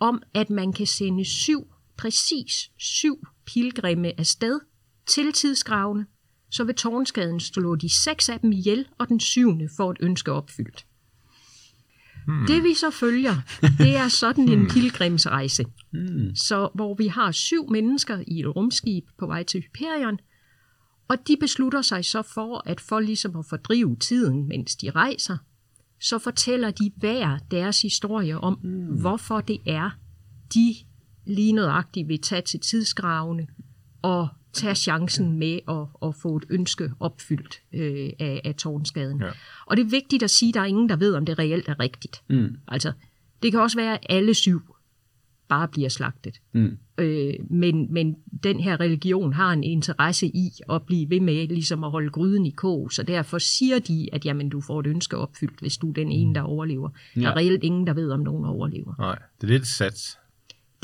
om at man kan sende syv, præcis syv pilgrimme afsted til tidsgravene, så vil tårnskaden slå de seks af dem ihjel, og den syvende får et ønske opfyldt. Hmm. Det vi så følger, det er sådan en hmm. pilgrimsrejse. Hmm. Så hvor vi har syv mennesker i et rumskib på vej til Hyperion, og de beslutter sig så for, at for ligesom at fordrive tiden, mens de rejser, så fortæller de hver deres historie om, hmm. hvorfor det er, de lige nøjagtigt vil tage til tidsgravene og tage chancen med at, at få et ønske opfyldt øh, af, af tårnskaden. Ja. Og det er vigtigt at sige, at der er ingen, der ved, om det reelt er rigtigt. Mm. Altså, det kan også være, at alle syv bare bliver slagtet. Mm. Øh, men, men den her religion har en interesse i at blive ved med ligesom at holde gryden i kog, så derfor siger de, at jamen, du får et ønske opfyldt, hvis du er den ene, der overlever. Ja. Der er reelt ingen, der ved, om nogen overlever.
Nej, det er lidt sats.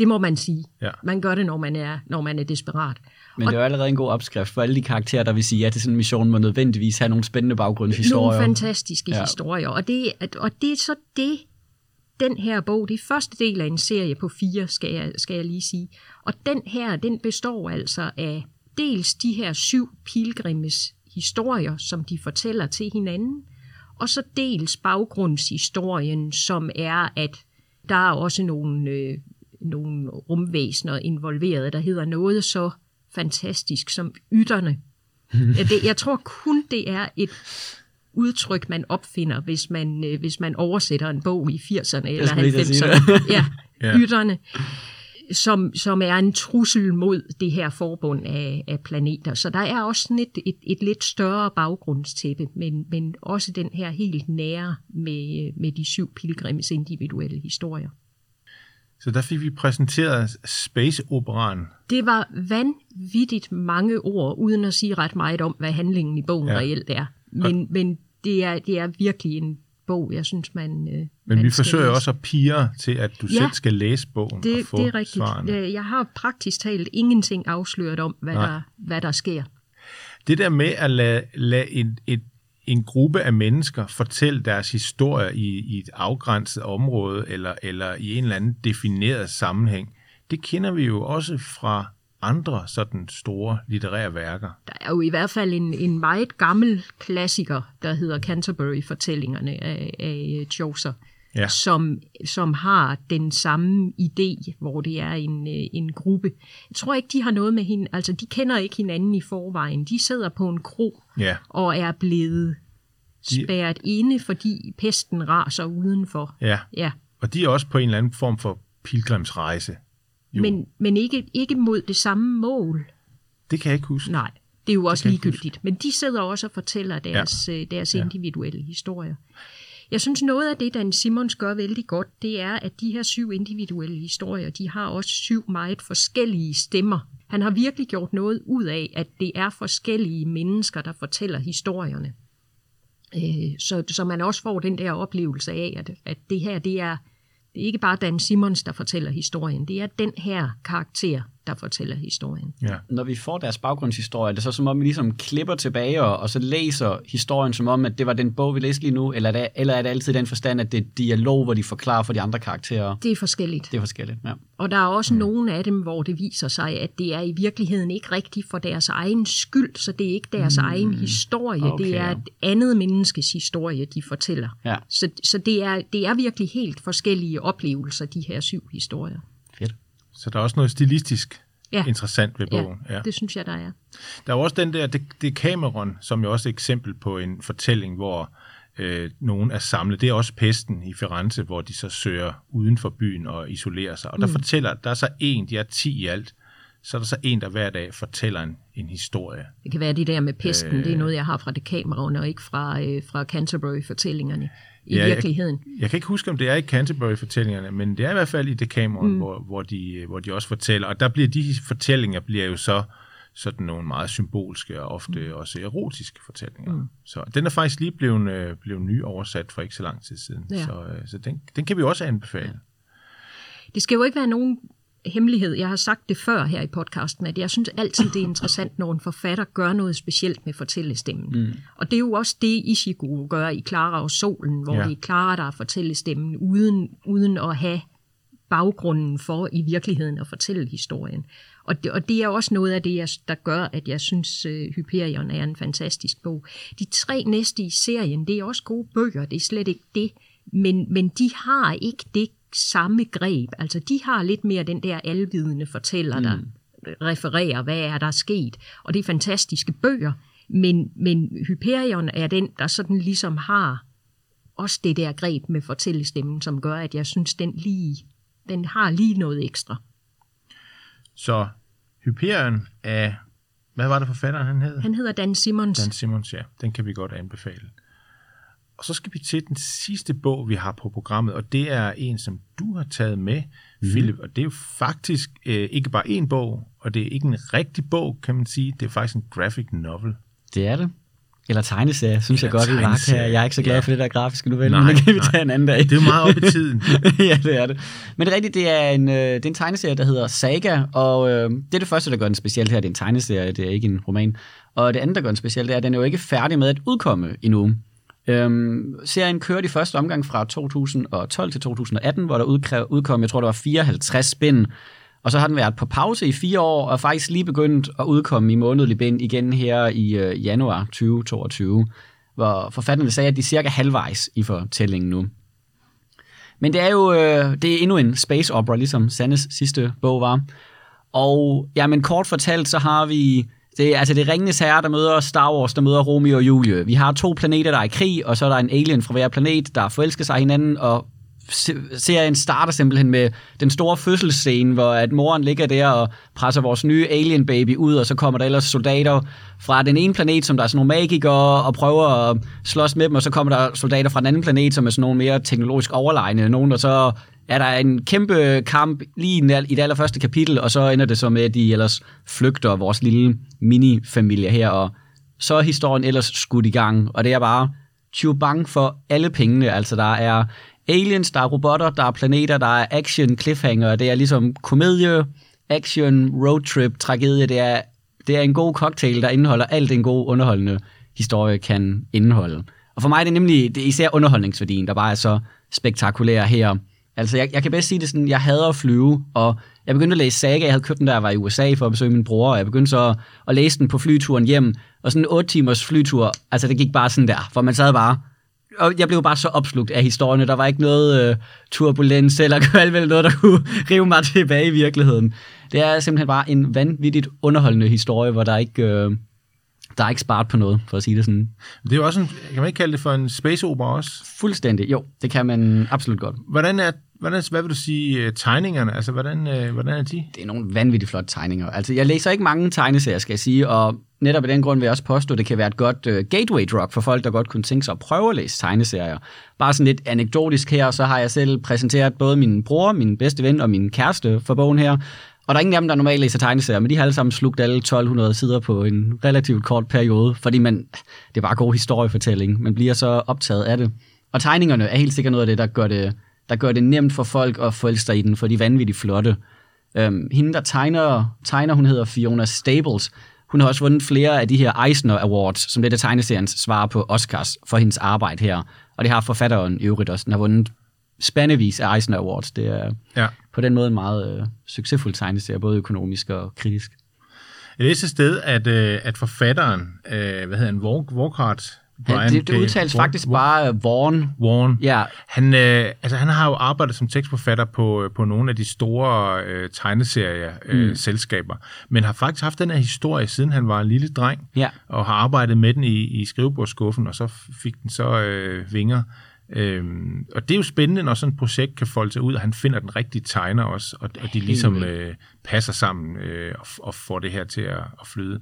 Det må man sige. Ja. Man gør det, når man er, når man er desperat.
Men det er jo allerede en god opskrift for alle de karakterer, der vil sige ja til sådan en mission, må nødvendigvis have nogle spændende baggrundshistorier.
Nogle fantastiske ja. historier, og det, og det er så det, den her bog, det er første del af en serie på fire, skal jeg, skal jeg lige sige. Og den her, den består altså af dels de her syv pilgrimes historier, som de fortæller til hinanden, og så dels baggrundshistorien, som er, at der er også nogle, øh, nogle rumvæsener involveret, der hedder noget så fantastisk som ytterne. det, jeg tror kun, det er et udtryk, man opfinder, hvis man, øh, hvis man oversætter en bog i 80'erne eller 90'erne. Ja, ja, ytterne. Som, som er en trussel mod det her forbund af, af planeter. Så der er også sådan et, et, et lidt større baggrundstæppe, men, men også den her helt nære med, med de syv pilgrims individuelle historier.
Så der fik vi præsenteret Space-operaen.
Det var vanvittigt mange ord, uden at sige ret meget om, hvad handlingen i bogen ja. reelt er. Men, og... men det, er, det er virkelig en bog, jeg synes, man øh, Men
man vi forsøger læse. også at pire til, at du ja, selv skal læse bogen
det,
og få
det er rigtigt.
svarene.
Jeg har praktisk talt ingenting afsløret om, hvad, der, hvad der sker.
Det der med at lade, lade et, et en gruppe af mennesker fortælle deres historie i, i et afgrænset område eller, eller i en eller anden defineret sammenhæng, det kender vi jo også fra andre sådan store litterære værker.
Der er jo i hvert fald en, en meget gammel klassiker, der hedder Canterbury-fortællingerne af, af Chaucer,
Ja.
som, som har den samme idé, hvor det er en, øh, en gruppe. Jeg tror ikke, de har noget med hende, altså de kender ikke hinanden i forvejen. De sidder på en kro
Ja.
og er blevet
De-
spærret inde, fordi pesten raser udenfor.
Ja.
Ja,
Og de er også på en eller anden form for pilgrimsrejse. Jo.
men, men ikke, ikke mod det samme mål.
Det kan jeg ikke huske.
Nej, det er jo også ligegyldigt. Men de sidder også og fortæller deres, ja. deres
Ja.
individuelle historier. Jeg synes, noget af det, Dan Simons gør vældig godt, det er, at de her syv individuelle historier, de har også syv meget forskellige stemmer. Han har virkelig gjort noget ud af, at det er forskellige mennesker, der fortæller historierne. Øh, så, så man også får den der oplevelse af, at, at det her, det er, det er ikke bare Dan Simons, der fortæller historien. Det er den her karakter, der fortæller historien.
Ja.
Når vi får deres baggrundshistorie, er det så som om, vi ligesom klipper tilbage og, og så læser historien som om, at det var den bog, vi læste lige nu, eller er det, eller er det altid den forstand, at det er dialog, hvor de forklarer for de andre karakterer?
Det er forskelligt.
Det er forskelligt, ja.
Og der er også mm. nogle af dem, hvor det viser sig, at det er i virkeligheden ikke rigtigt for deres egen skyld, så det er ikke deres mm. egen historie,
Okay,
det er
ja.
et andet menneskes historie, de fortæller.
Ja.
Så, så det, er, det er virkelig helt forskellige oplevelser, de her syv historier.
Så der er også noget stilistisk
Ja.
interessant ved
Ja,
bogen. Ja.
det synes jeg, der er.
Der er også den der, det, det er Cameron, som jo også er et eksempel på en fortælling, hvor øh, nogen er samlet. Det er også pesten i Firenze, hvor de så søger uden for byen og isolerer sig. Og der mm. fortæller, der er så en, de er ti i alt, så er der så en, der hver dag fortæller en, en historie.
Det kan være det der med pesten,
Øh.
det er noget, jeg har fra det kameraen, og ikke fra, øh, fra Canterbury-fortællingerne i
Ja, jeg-
virkeligheden.
Jeg kan ikke huske, om det er i Canterbury-fortællingerne, men det er i hvert fald i Decameron, mm. hvor, hvor, de, hvor de også fortæller. Og der bliver de fortællinger bliver jo så sådan nogle meget symbolske og ofte mm. også erotiske fortællinger. Mm. Så den er faktisk lige blevet, øh, blevet ny oversat for ikke så lang tid siden.
Ja.
Så, øh, så den, den kan vi også anbefale.
Det skal jo ikke være nogen hemmelighed. Jeg har sagt det før her i podcasten, at jeg synes altid, det er interessant, når en forfatter gør noget specielt med fortællestemmen. Mm. Og det er jo også det, Ishiguro gør i Clara og Solen, hvor
Ja.
det er Clara, der er fortællestemmen, uden, uden at have baggrunden for i virkeligheden at fortælle historien. Og det, og det er også noget af det, jeg, der gør, at jeg synes, uh, Hyperion er en fantastisk bog. De tre næste i serien, det er også gode bøger, det er slet ikke det, men, men de har ikke det samme greb. Altså, de har lidt mere den der alvidende fortæller, mm. der refererer, hvad er der sket. Og det er fantastiske bøger, men, men Hyperion er den, der sådan ligesom har også det der greb med fortællestemmen, som gør, at jeg synes, den lige, den har lige noget ekstra.
Så Hyperion af, hvad var det forfatteren han hed?
Han hedder Dan Simmons.
Dan Simmons, ja. Den kan vi godt anbefale. Og så skal vi til den sidste bog, vi har på programmet, og det er en, som du har taget med, mm. Philip. Og det er jo faktisk øh, ikke bare en bog, og det er ikke en rigtig bog, kan man sige. Det er faktisk en graphic novel.
Det er det. Eller tegneserie, synes
Eller
jeg godt, vi var kan. Jeg er ikke så glad
ja.
for det der grafiske novelle,
Nej,
men det kan vi
nej.
tage en anden dag.
Det er meget op i tiden.
ja, det er det. Men det er rigtigt, det er en, øh, det er en tegneserie, der hedder Saga, og øh, det er det første, der gør den speciel her. Det er en tegneserie, det er ikke en roman. Og det andet, der gør den speciel, det er, at den er jo ikke færdig med at udkomme endnu. Øhm, serien kørte i første omgang fra 2012 til 2018, hvor der udkræv, udkom, jeg tror, der var 54 spænd. Og så har den været på pause i fire år, og faktisk lige begyndt at udkomme i månedlig bind igen her i øh, januar 2022, hvor forfatterne sagde, at de er cirka halvvejs i fortællingen nu. Men det er jo øh, det er endnu en space opera, ligesom Sandes sidste bog var. Og ja, men kort fortalt, så har vi det, er- altså det er Ringenes Herre, der møder Star Wars, der møder Romeo og Julie. Vi har to planeter, der er i krig, og så er der en alien fra hver planet, der forelsker sig hinanden, og serien starter simpelthen med den store fødselsscene, hvor at moren ligger der og presser vores nye alien baby ud, og så kommer der ellers soldater fra den ene planet, som der er sådan nogle magikere, og prøver at slås med dem, og så kommer der soldater fra den anden planet, som er sådan nogle mere teknologisk overlegne nogen, og så er der en kæmpe kamp lige i det allerførste kapitel, og så ender det så med, at de ellers flygter vores lille mini-familie her, og så er historien ellers skudt i gang, og det er bare bang for alle pengene. Altså, der er aliens, der er robotter, der er planeter, der er action, cliffhanger, det er ligesom komedie, action, roadtrip, tragedie, det er, det er en god cocktail, der indeholder alt en god underholdende historie kan indeholde. Og for mig er det nemlig det er især underholdningsværdien, der bare er så spektakulær her. Altså, jeg, jeg kan bedst sige det sådan, jeg hader at flyve, og jeg begyndte at læse Saga, jeg havde købt den, da jeg var i USA for at besøge min bror, og jeg begyndte så at, at læse den på flyturen hjem, og sådan en 8 timers flytur, altså det gik bare sådan der, for man sad bare, og jeg blev bare så opslugt af historierne. Der var ikke noget øh, turbulens eller kvalvel, noget, der kunne rive mig tilbage i virkeligheden. Det er simpelthen bare en vanvittigt underholdende historie, hvor der ikke... Øh, der er ikke sparet på noget, for at sige det sådan.
Det er jo også en, kan man ikke kalde det for en space opera også?
Fuldstændig, jo. Det kan man absolut godt.
Hvordan er, hvordan, hvad vil du sige, øh, tegningerne? Altså, hvordan, øh, hvordan er de?
Det er nogle vanvittigt flotte tegninger. Altså, jeg læser ikke mange tegneserier, skal jeg sige, og netop af den grund vil jeg også påstå, at det kan være et godt uh, gateway drug for folk, der godt kunne tænke sig at prøve at læse tegneserier. Bare sådan lidt anekdotisk her, så har jeg selv præsenteret både min bror, min bedste ven og min kæreste for bogen her, og der er ingen af dem, der normalt læser tegneserier, men de har alle sammen slugt alle 1200 sider på en relativt kort periode, fordi man, det er bare god historiefortælling. Man bliver så optaget af det. Og tegningerne er helt sikkert noget af det, der gør det, der gør det nemt for folk at forelske sig i den, for de er vanvittigt flotte. Øhm, hende, der tegner, tegner, hun hedder Fiona Stables. Hun har også vundet flere af de her Eisner Awards, som det er tegneseriens svar på Oscars for hendes arbejde her. Og det har forfatteren i øvrigt også. Den har vundet spandevis af Eisner Awards. Det er ja. på den måde en meget øh, succesfuld tegneserie, både økonomisk og kritisk.
Jeg læste et sted, at, øh, at forfatteren, øh, hvad hedder han,
Ja, det, det udtales Warren, faktisk bare uh, Warren.
Warren. Ja. Han, øh, altså, han har jo arbejdet som tekstforfatter på, øh, på nogle af de store øh, tegneserie-selskaber, mm. men har faktisk haft den her historie, siden han var en lille dreng, ja. og har arbejdet med den i, i skrivebordskuffen, og så fik den så øh, vinger. Øhm, og det er jo spændende, når sådan et projekt kan folde sig ud, og han finder den rigtige tegner også, og, og de ligesom øh, passer sammen øh, og, og får det her til at, at flyde.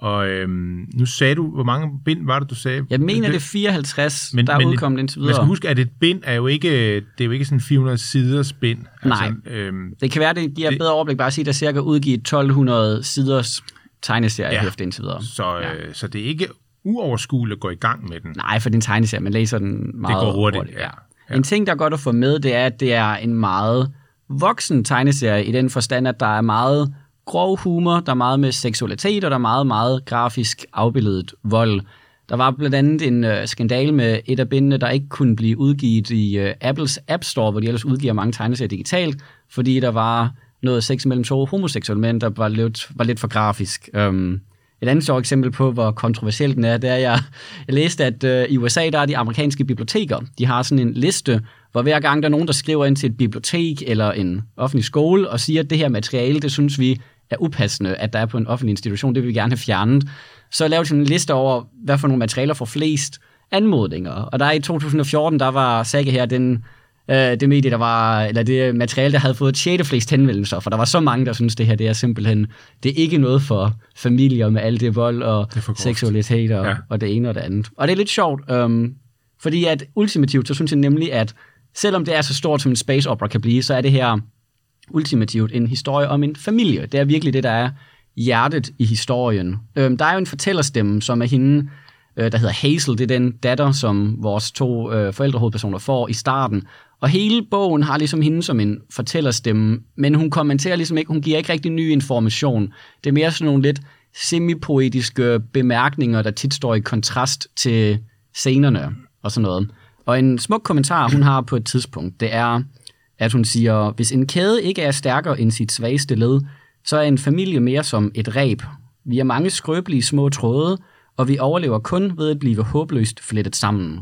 Og øhm, nu sagde du, hvor mange bind var det, du sagde?
Jeg mener, det er 54, men, der er udkommet indtil videre.
Man skal huske, at et bind er jo ikke, det er jo ikke sådan 400 siders bind.
Nej, altså, øhm, det kan være, det giver det, bedre overblik bare at sige, at der cirka udgivet 1200 siders tegneserie ja, indtil videre.
Så,
ja.
øh, så det er ikke uoverskueligt at gå i gang med den.
Nej, for din tegneserie, man læser den meget
Det går hurtigt, hurtigt. Ja.
Ja. En ting, der er godt at få med, det er, at det er en meget voksen tegneserie i den forstand, at der er meget grov humor, der er meget med seksualitet, og der er meget, meget grafisk afbildet vold. Der var blandt andet en øh, skandal med et af bindene, der ikke kunne blive udgivet i øh, Apples App Store, hvor de ellers udgiver mange tegneserier digitalt, fordi der var noget sex mellem to homoseksuelle mænd, der var lidt, var lidt for grafisk. Um, et andet sjovt eksempel på, hvor kontroversielt den er, det er, at jeg, jeg læste, at øh, i USA, der er de amerikanske biblioteker, de har sådan en liste, hvor hver gang der er nogen, der skriver ind til et bibliotek eller en offentlig skole og siger, at det her materiale, det synes vi er upassende, at der er på en offentlig institution, det vil vi gerne have fjernet, så lavede de en liste over, hvad for nogle materialer får flest anmodninger. Og der i 2014, der var Saga her den, øh, det medie, der var, eller det materiale, der havde fået 6. flest henvendelser, for der var så mange, der synes det her, det er simpelthen, det er ikke noget for familier med alt det vold og det seksualitet og, ja. og det ene og det andet. Og det er lidt sjovt, øhm, fordi at ultimativt, så synes jeg nemlig, at selvom det er så stort, som en space opera kan blive, så er det her ultimativt en historie om en familie. Det er virkelig det, der er hjertet i historien. Øhm, der er jo en fortællerstemme, som er hende, øh, der hedder Hazel. Det er den datter, som vores to øh, forældrehovedpersoner får i starten. Og hele bogen har ligesom hende som en fortællerstemme, men hun kommenterer ligesom ikke, hun giver ikke rigtig ny information. Det er mere sådan nogle lidt semipoetiske bemærkninger, der tit står i kontrast til scenerne og sådan noget. Og en smuk kommentar, hun har på et tidspunkt, det er, at hun siger, hvis en kæde ikke er stærkere end sit svageste led, så er en familie mere som et reb. Vi er mange skrøbelige små tråde, og vi overlever kun ved at blive håbløst flettet sammen.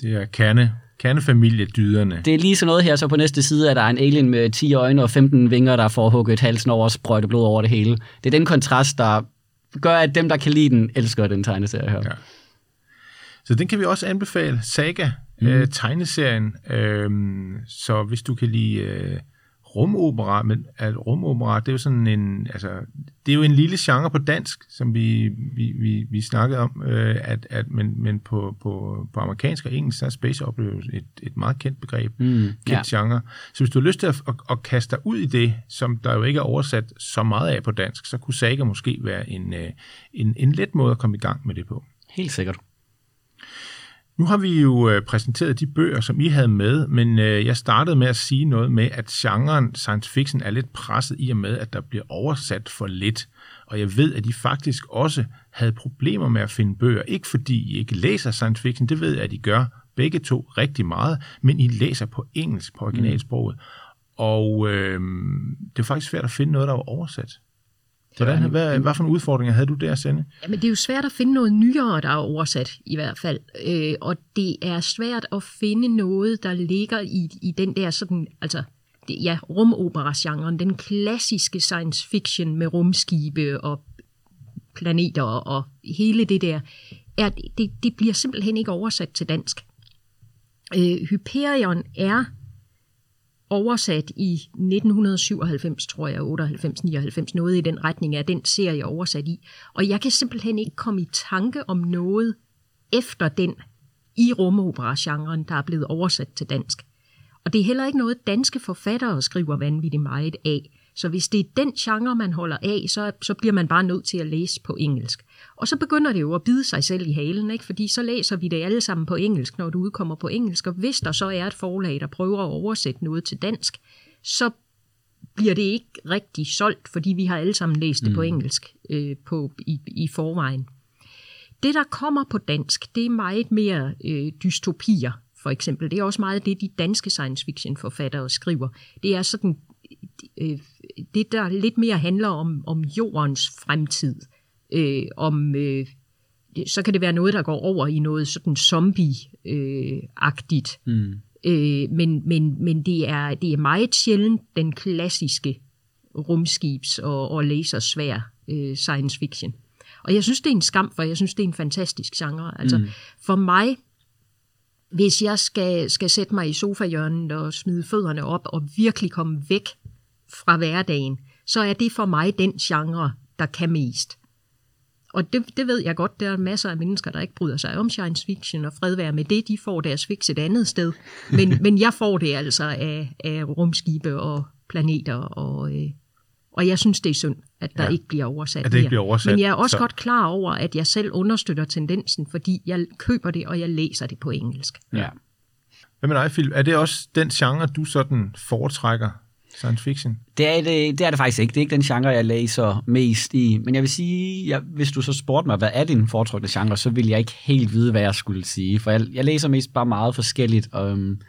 Det er kerne, kernefamiliedyderne.
Det er lige sådan noget her, så på næste side er der en alien med 10 øjne og 15 vinger, der får hugget halsen over og sprøjte blod over det hele. Det er den kontrast, der gør, at dem, der kan lide den, elsker den tegneserie her. Ja.
Så den kan vi også anbefale. Saga, mm. øh, tegneserien. Øh, så hvis du kan lide øh, rumopera, men at rumopera, det er jo sådan en, altså, det er jo en lille genre på dansk, som vi, vi, vi, vi snakkede om, øh, at, at, men, men på, på, på amerikansk og engelsk, så er space opera et, et meget kendt begreb, mm, kendt ja. genre. Så hvis du har lyst til at, at, at kaste dig ud i det, som der jo ikke er oversat så meget af på dansk, så kunne Saga måske være en, øh, en, en let måde at komme i gang med det på.
Helt sikkert.
Nu har vi jo øh, præsenteret de bøger, som I havde med, men øh, jeg startede med at sige noget med, at genren science fiction er lidt presset i og med, at der bliver oversat for lidt. Og jeg ved, at I faktisk også havde problemer med at finde bøger. Ikke fordi I ikke læser science fiction, det ved jeg, at I gør begge to rigtig meget, men I læser på engelsk, på originalsproget. Mm. Og øh, det er faktisk svært at finde noget, der var oversat. Hvordan, hvad, hvad for nogle udfordringer havde du der, Sende?
Jamen, det er jo svært at finde noget nyere, der er oversat i hvert fald. Øh, og det er svært at finde noget, der ligger i, i den der sådan, altså, det, ja, rumopera-genren, den klassiske science fiction med rumskibe og planeter og hele det der, er, det, det bliver simpelthen ikke oversat til dansk. Øh, Hyperion er oversat i 1997, tror jeg, 98, 99, noget i den retning af den serie oversat i. Og jeg kan simpelthen ikke komme i tanke om noget efter den i rumopera-genren, der er blevet oversat til dansk. Og det er heller ikke noget, danske forfattere skriver vanvittigt meget af. Så hvis det er den genre, man holder af, så, så bliver man bare nødt til at læse på engelsk. Og så begynder det jo at bide sig selv i halen, ikke? fordi så læser vi det alle sammen på engelsk, når du udkommer på engelsk. Og hvis der så er et forlag, der prøver at oversætte noget til dansk, så bliver det ikke rigtig solgt, fordi vi har alle sammen læst det mm. på engelsk øh, på, i, i forvejen. Det, der kommer på dansk, det er meget mere øh, dystopier, for eksempel. Det er også meget det, de danske science fiction forfattere skriver. Det er sådan det, der lidt mere handler om, om jordens fremtid. Øh, om, øh, så kan det være noget, der går over i noget sådan zombie-agtigt. Mm. Øh, men men, men det, er, det er meget sjældent den klassiske rumskibs- og, og lasersvær øh, science fiction. Og jeg synes, det er en skam, for jeg synes, det er en fantastisk genre. Altså, mm. For mig, hvis jeg skal, skal sætte mig i sofahjørnet og smide fødderne op og virkelig komme væk fra hverdagen, så er det for mig den genre, der kan mest. Og det, det ved jeg godt, der er masser af mennesker, der ikke bryder sig om science fiction og fredvær med det. De får deres fix et andet sted. Men, men jeg får det altså af, af rumskibe og planeter. Og, øh, og jeg synes, det er synd, at der ja, ikke bliver oversat
at det ikke bliver oversat.
Men jeg er også så... godt klar over, at jeg selv understøtter tendensen, fordi jeg køber det, og jeg læser det på engelsk.
Ja. Hvad med dig, Philip? Er det også den genre, du sådan foretrækker Science fiction?
Det er det, det er det faktisk ikke. Det er ikke den genre, jeg læser mest i. Men jeg vil sige, jeg, hvis du så spurgte mig, hvad er din foretrukne genre, så vil jeg ikke helt vide, hvad jeg skulle sige. For jeg, jeg læser mest bare meget forskelligt. Øhm,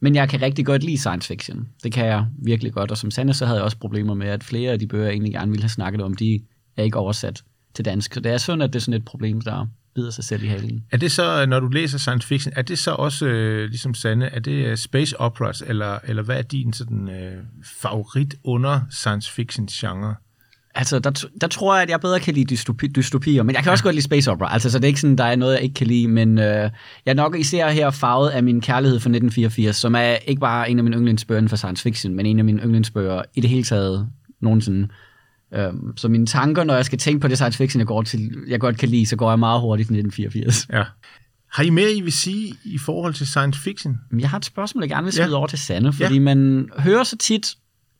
men jeg kan rigtig godt lide science fiction. Det kan jeg virkelig godt. Og som Sande, så havde jeg også problemer med, at flere af de bøger, jeg egentlig gerne ville have snakket om, de er ikke oversat til dansk. Så det er sådan, at det er sådan et problem, der bider sig selv i halen.
Er det så, når du læser science fiction, er det så også, øh, ligesom Sande, er det øh, space operas, eller, eller hvad er din sådan, øh, favorit under science fiction genre?
Altså, der, der tror jeg, at jeg bedre kan lide dystopi, dystopier, men jeg kan også ja. godt lide space opera. Altså, så det er ikke sådan, der er noget, jeg ikke kan lide, men øh, jeg er nok især her farvet af min kærlighed for 1984, som er ikke bare en af mine yndlingsbøger for science fiction, men en af mine yndlingsbøger i det hele taget nogensinde. Øhm, så mine tanker, når jeg skal tænke på det science fiction, jeg, går til, jeg godt kan lide, så går jeg meget hurtigt til 1984. Ja.
Har I mere, I vil sige i forhold til science fiction?
Jeg har et spørgsmål, jeg gerne vil smide ja. over til Sande, fordi ja. man hører så tit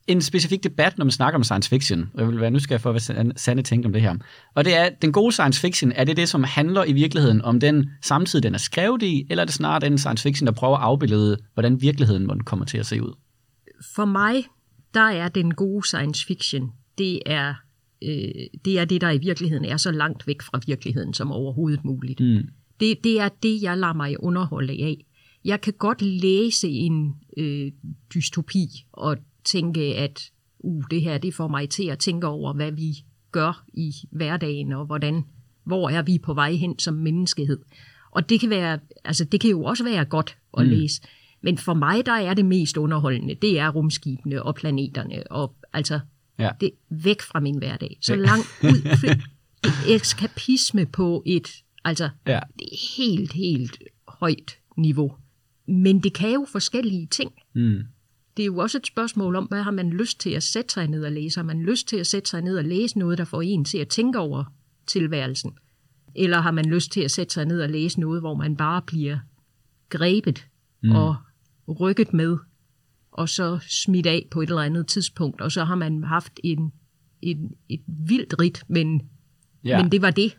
en specifik debat, når man snakker om science fiction. Jeg vil være nysgerrig for, hvad Sande tænker om det her. Og det er, den gode science fiction, er det det, som handler i virkeligheden om den samtid, den er skrevet i, eller er det snarere den science fiction, der prøver at afbillede, hvordan virkeligheden kommer til at se ud?
For mig, der er den gode science fiction det er, øh, det er det, der i virkeligheden er så langt væk fra virkeligheden som overhovedet muligt. Mm. Det, det er det, jeg lader mig underholde af. Jeg kan godt læse en øh, dystopi og tænke, at uh, det her det får mig til at tænke over, hvad vi gør i hverdagen, og hvordan, hvor er vi på vej hen som menneskehed. Og det kan, være, altså det kan jo også være godt at mm. læse. Men for mig, der er det mest underholdende, det er rumskibene og planeterne, og altså Ja. Det er væk fra min hverdag. Så langt ud. eskapisme på et, altså, ja. det er helt, helt højt niveau. Men det kan jo forskellige ting. Mm. Det er jo også et spørgsmål om, hvad har man lyst til at sætte sig ned og læse? Har man lyst til at sætte sig ned og læse noget, der får en til at tænke over tilværelsen? Eller har man lyst til at sætte sig ned og læse noget, hvor man bare bliver grebet mm. og rykket med og så smidt af på et eller andet tidspunkt, og så har man haft en, en, et vildt rit, men, ja. men det var det.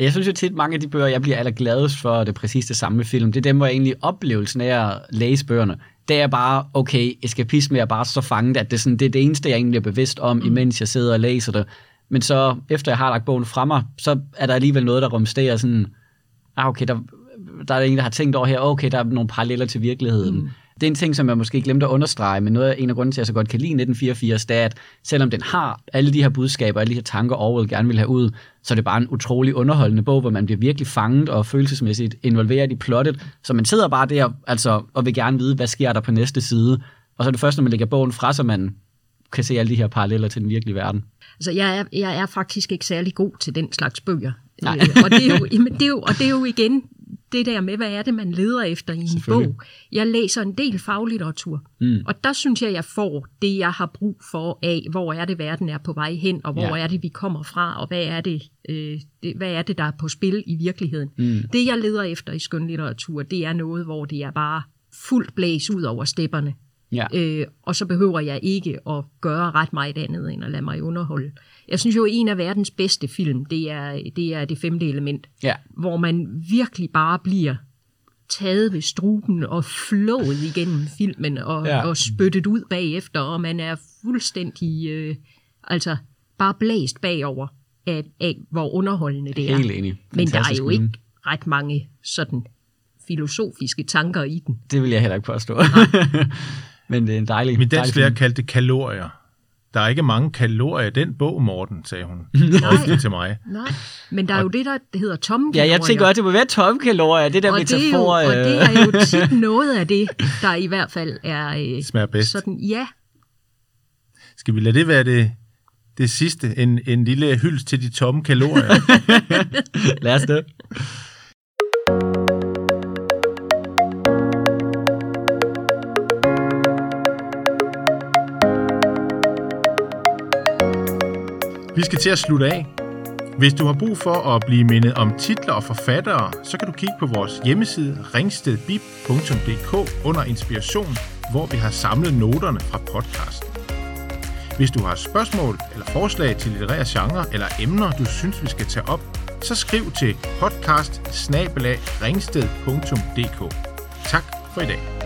Jeg synes jo tit, mange af de bøger, jeg bliver allergladest for, det præcis det samme film, det er dem, hvor jeg egentlig oplevelsen af at læse bøgerne, det er bare, okay, eskapisme er bare så fanget, at det er, sådan, det er det eneste, jeg egentlig er bevidst om, mm. imens jeg sidder og læser det. Men så, efter jeg har lagt bogen fra mig, så er der alligevel noget, der rumsterer sådan, ah, okay, der, der er en, der har tænkt over her, okay, der er nogle paralleller til virkeligheden. Mm det er en ting, som jeg måske glemte at understrege, men noget af en af grunden til, at jeg så godt kan lide 1984, det er, at selvom den har alle de her budskaber, alle de her tanker, Orwell gerne vil have ud, så er det bare en utrolig underholdende bog, hvor man bliver virkelig fanget og følelsesmæssigt involveret i plottet. Så man sidder bare der altså, og vil gerne vide, hvad sker der på næste side. Og så er det først, når man lægger bogen fra, så man kan se alle de her paralleller til den virkelige verden.
Altså, jeg er, jeg er faktisk ikke særlig god til den slags bøger.
Nej.
Øh, og, det er jo, jamen, det er jo, og det er jo igen det der med, hvad er det, man leder efter i en bog. Jeg læser en del faglitteratur,
Mm.
og der synes jeg, jeg får det, jeg har brug for af, hvor er det, verden er på vej hen, og hvor
Ja.
er det, vi kommer fra, og hvad er det, øh, det, hvad er det, der er på spil i virkeligheden.
Mm.
Det, jeg leder efter i skønlitteratur, det er noget, hvor det er bare fuldt blæs ud over stepperne.
Ja.
Øh, og så behøver jeg ikke at gøre ret meget andet, end at lade mig underholde. Jeg synes jo, at en af verdens bedste film, det er det, er det femte element,
ja.
hvor man virkelig bare bliver taget ved struben og flået igennem filmen og,
Ja.
og spyttet ud bagefter, og man er fuldstændig øh, altså bare blæst bagover af, af, hvor underholdende det er.
Helt enig.
Men der er jo ikke ret mange sådan filosofiske tanker i den.
Det vil jeg heller ikke påstå. Men det er en dejlig,
Min
dejlig
dansklærer
film.
kaldte det kalorier. Der er ikke mange kalorier i den bog, Morten, sagde hun ofte til mig.
Nej, men der er jo det, der hedder tomme
Ja, jeg
kalorier.
tænker også, det må være tomme kalorier. Det der
og det, er jo,
metafor.
og det
øh,
er jo tit noget af det, der i hvert fald er øh,
Smager bedst.
sådan, ja,
Skal vi lade det være det, det sidste? En, en lille hyldest til de tomme kalorier.
Lad os det.
Vi skal til at slutte af. Hvis du har brug for at blive mindet om titler og forfattere, så kan du kigge på vores hjemmeside ringstedbib.dk under inspiration, hvor vi har samlet noterne fra podcasten. Hvis du har spørgsmål eller forslag til litterære genre eller emner, du synes, vi skal tage op, så skriv til podcast Tak for i dag.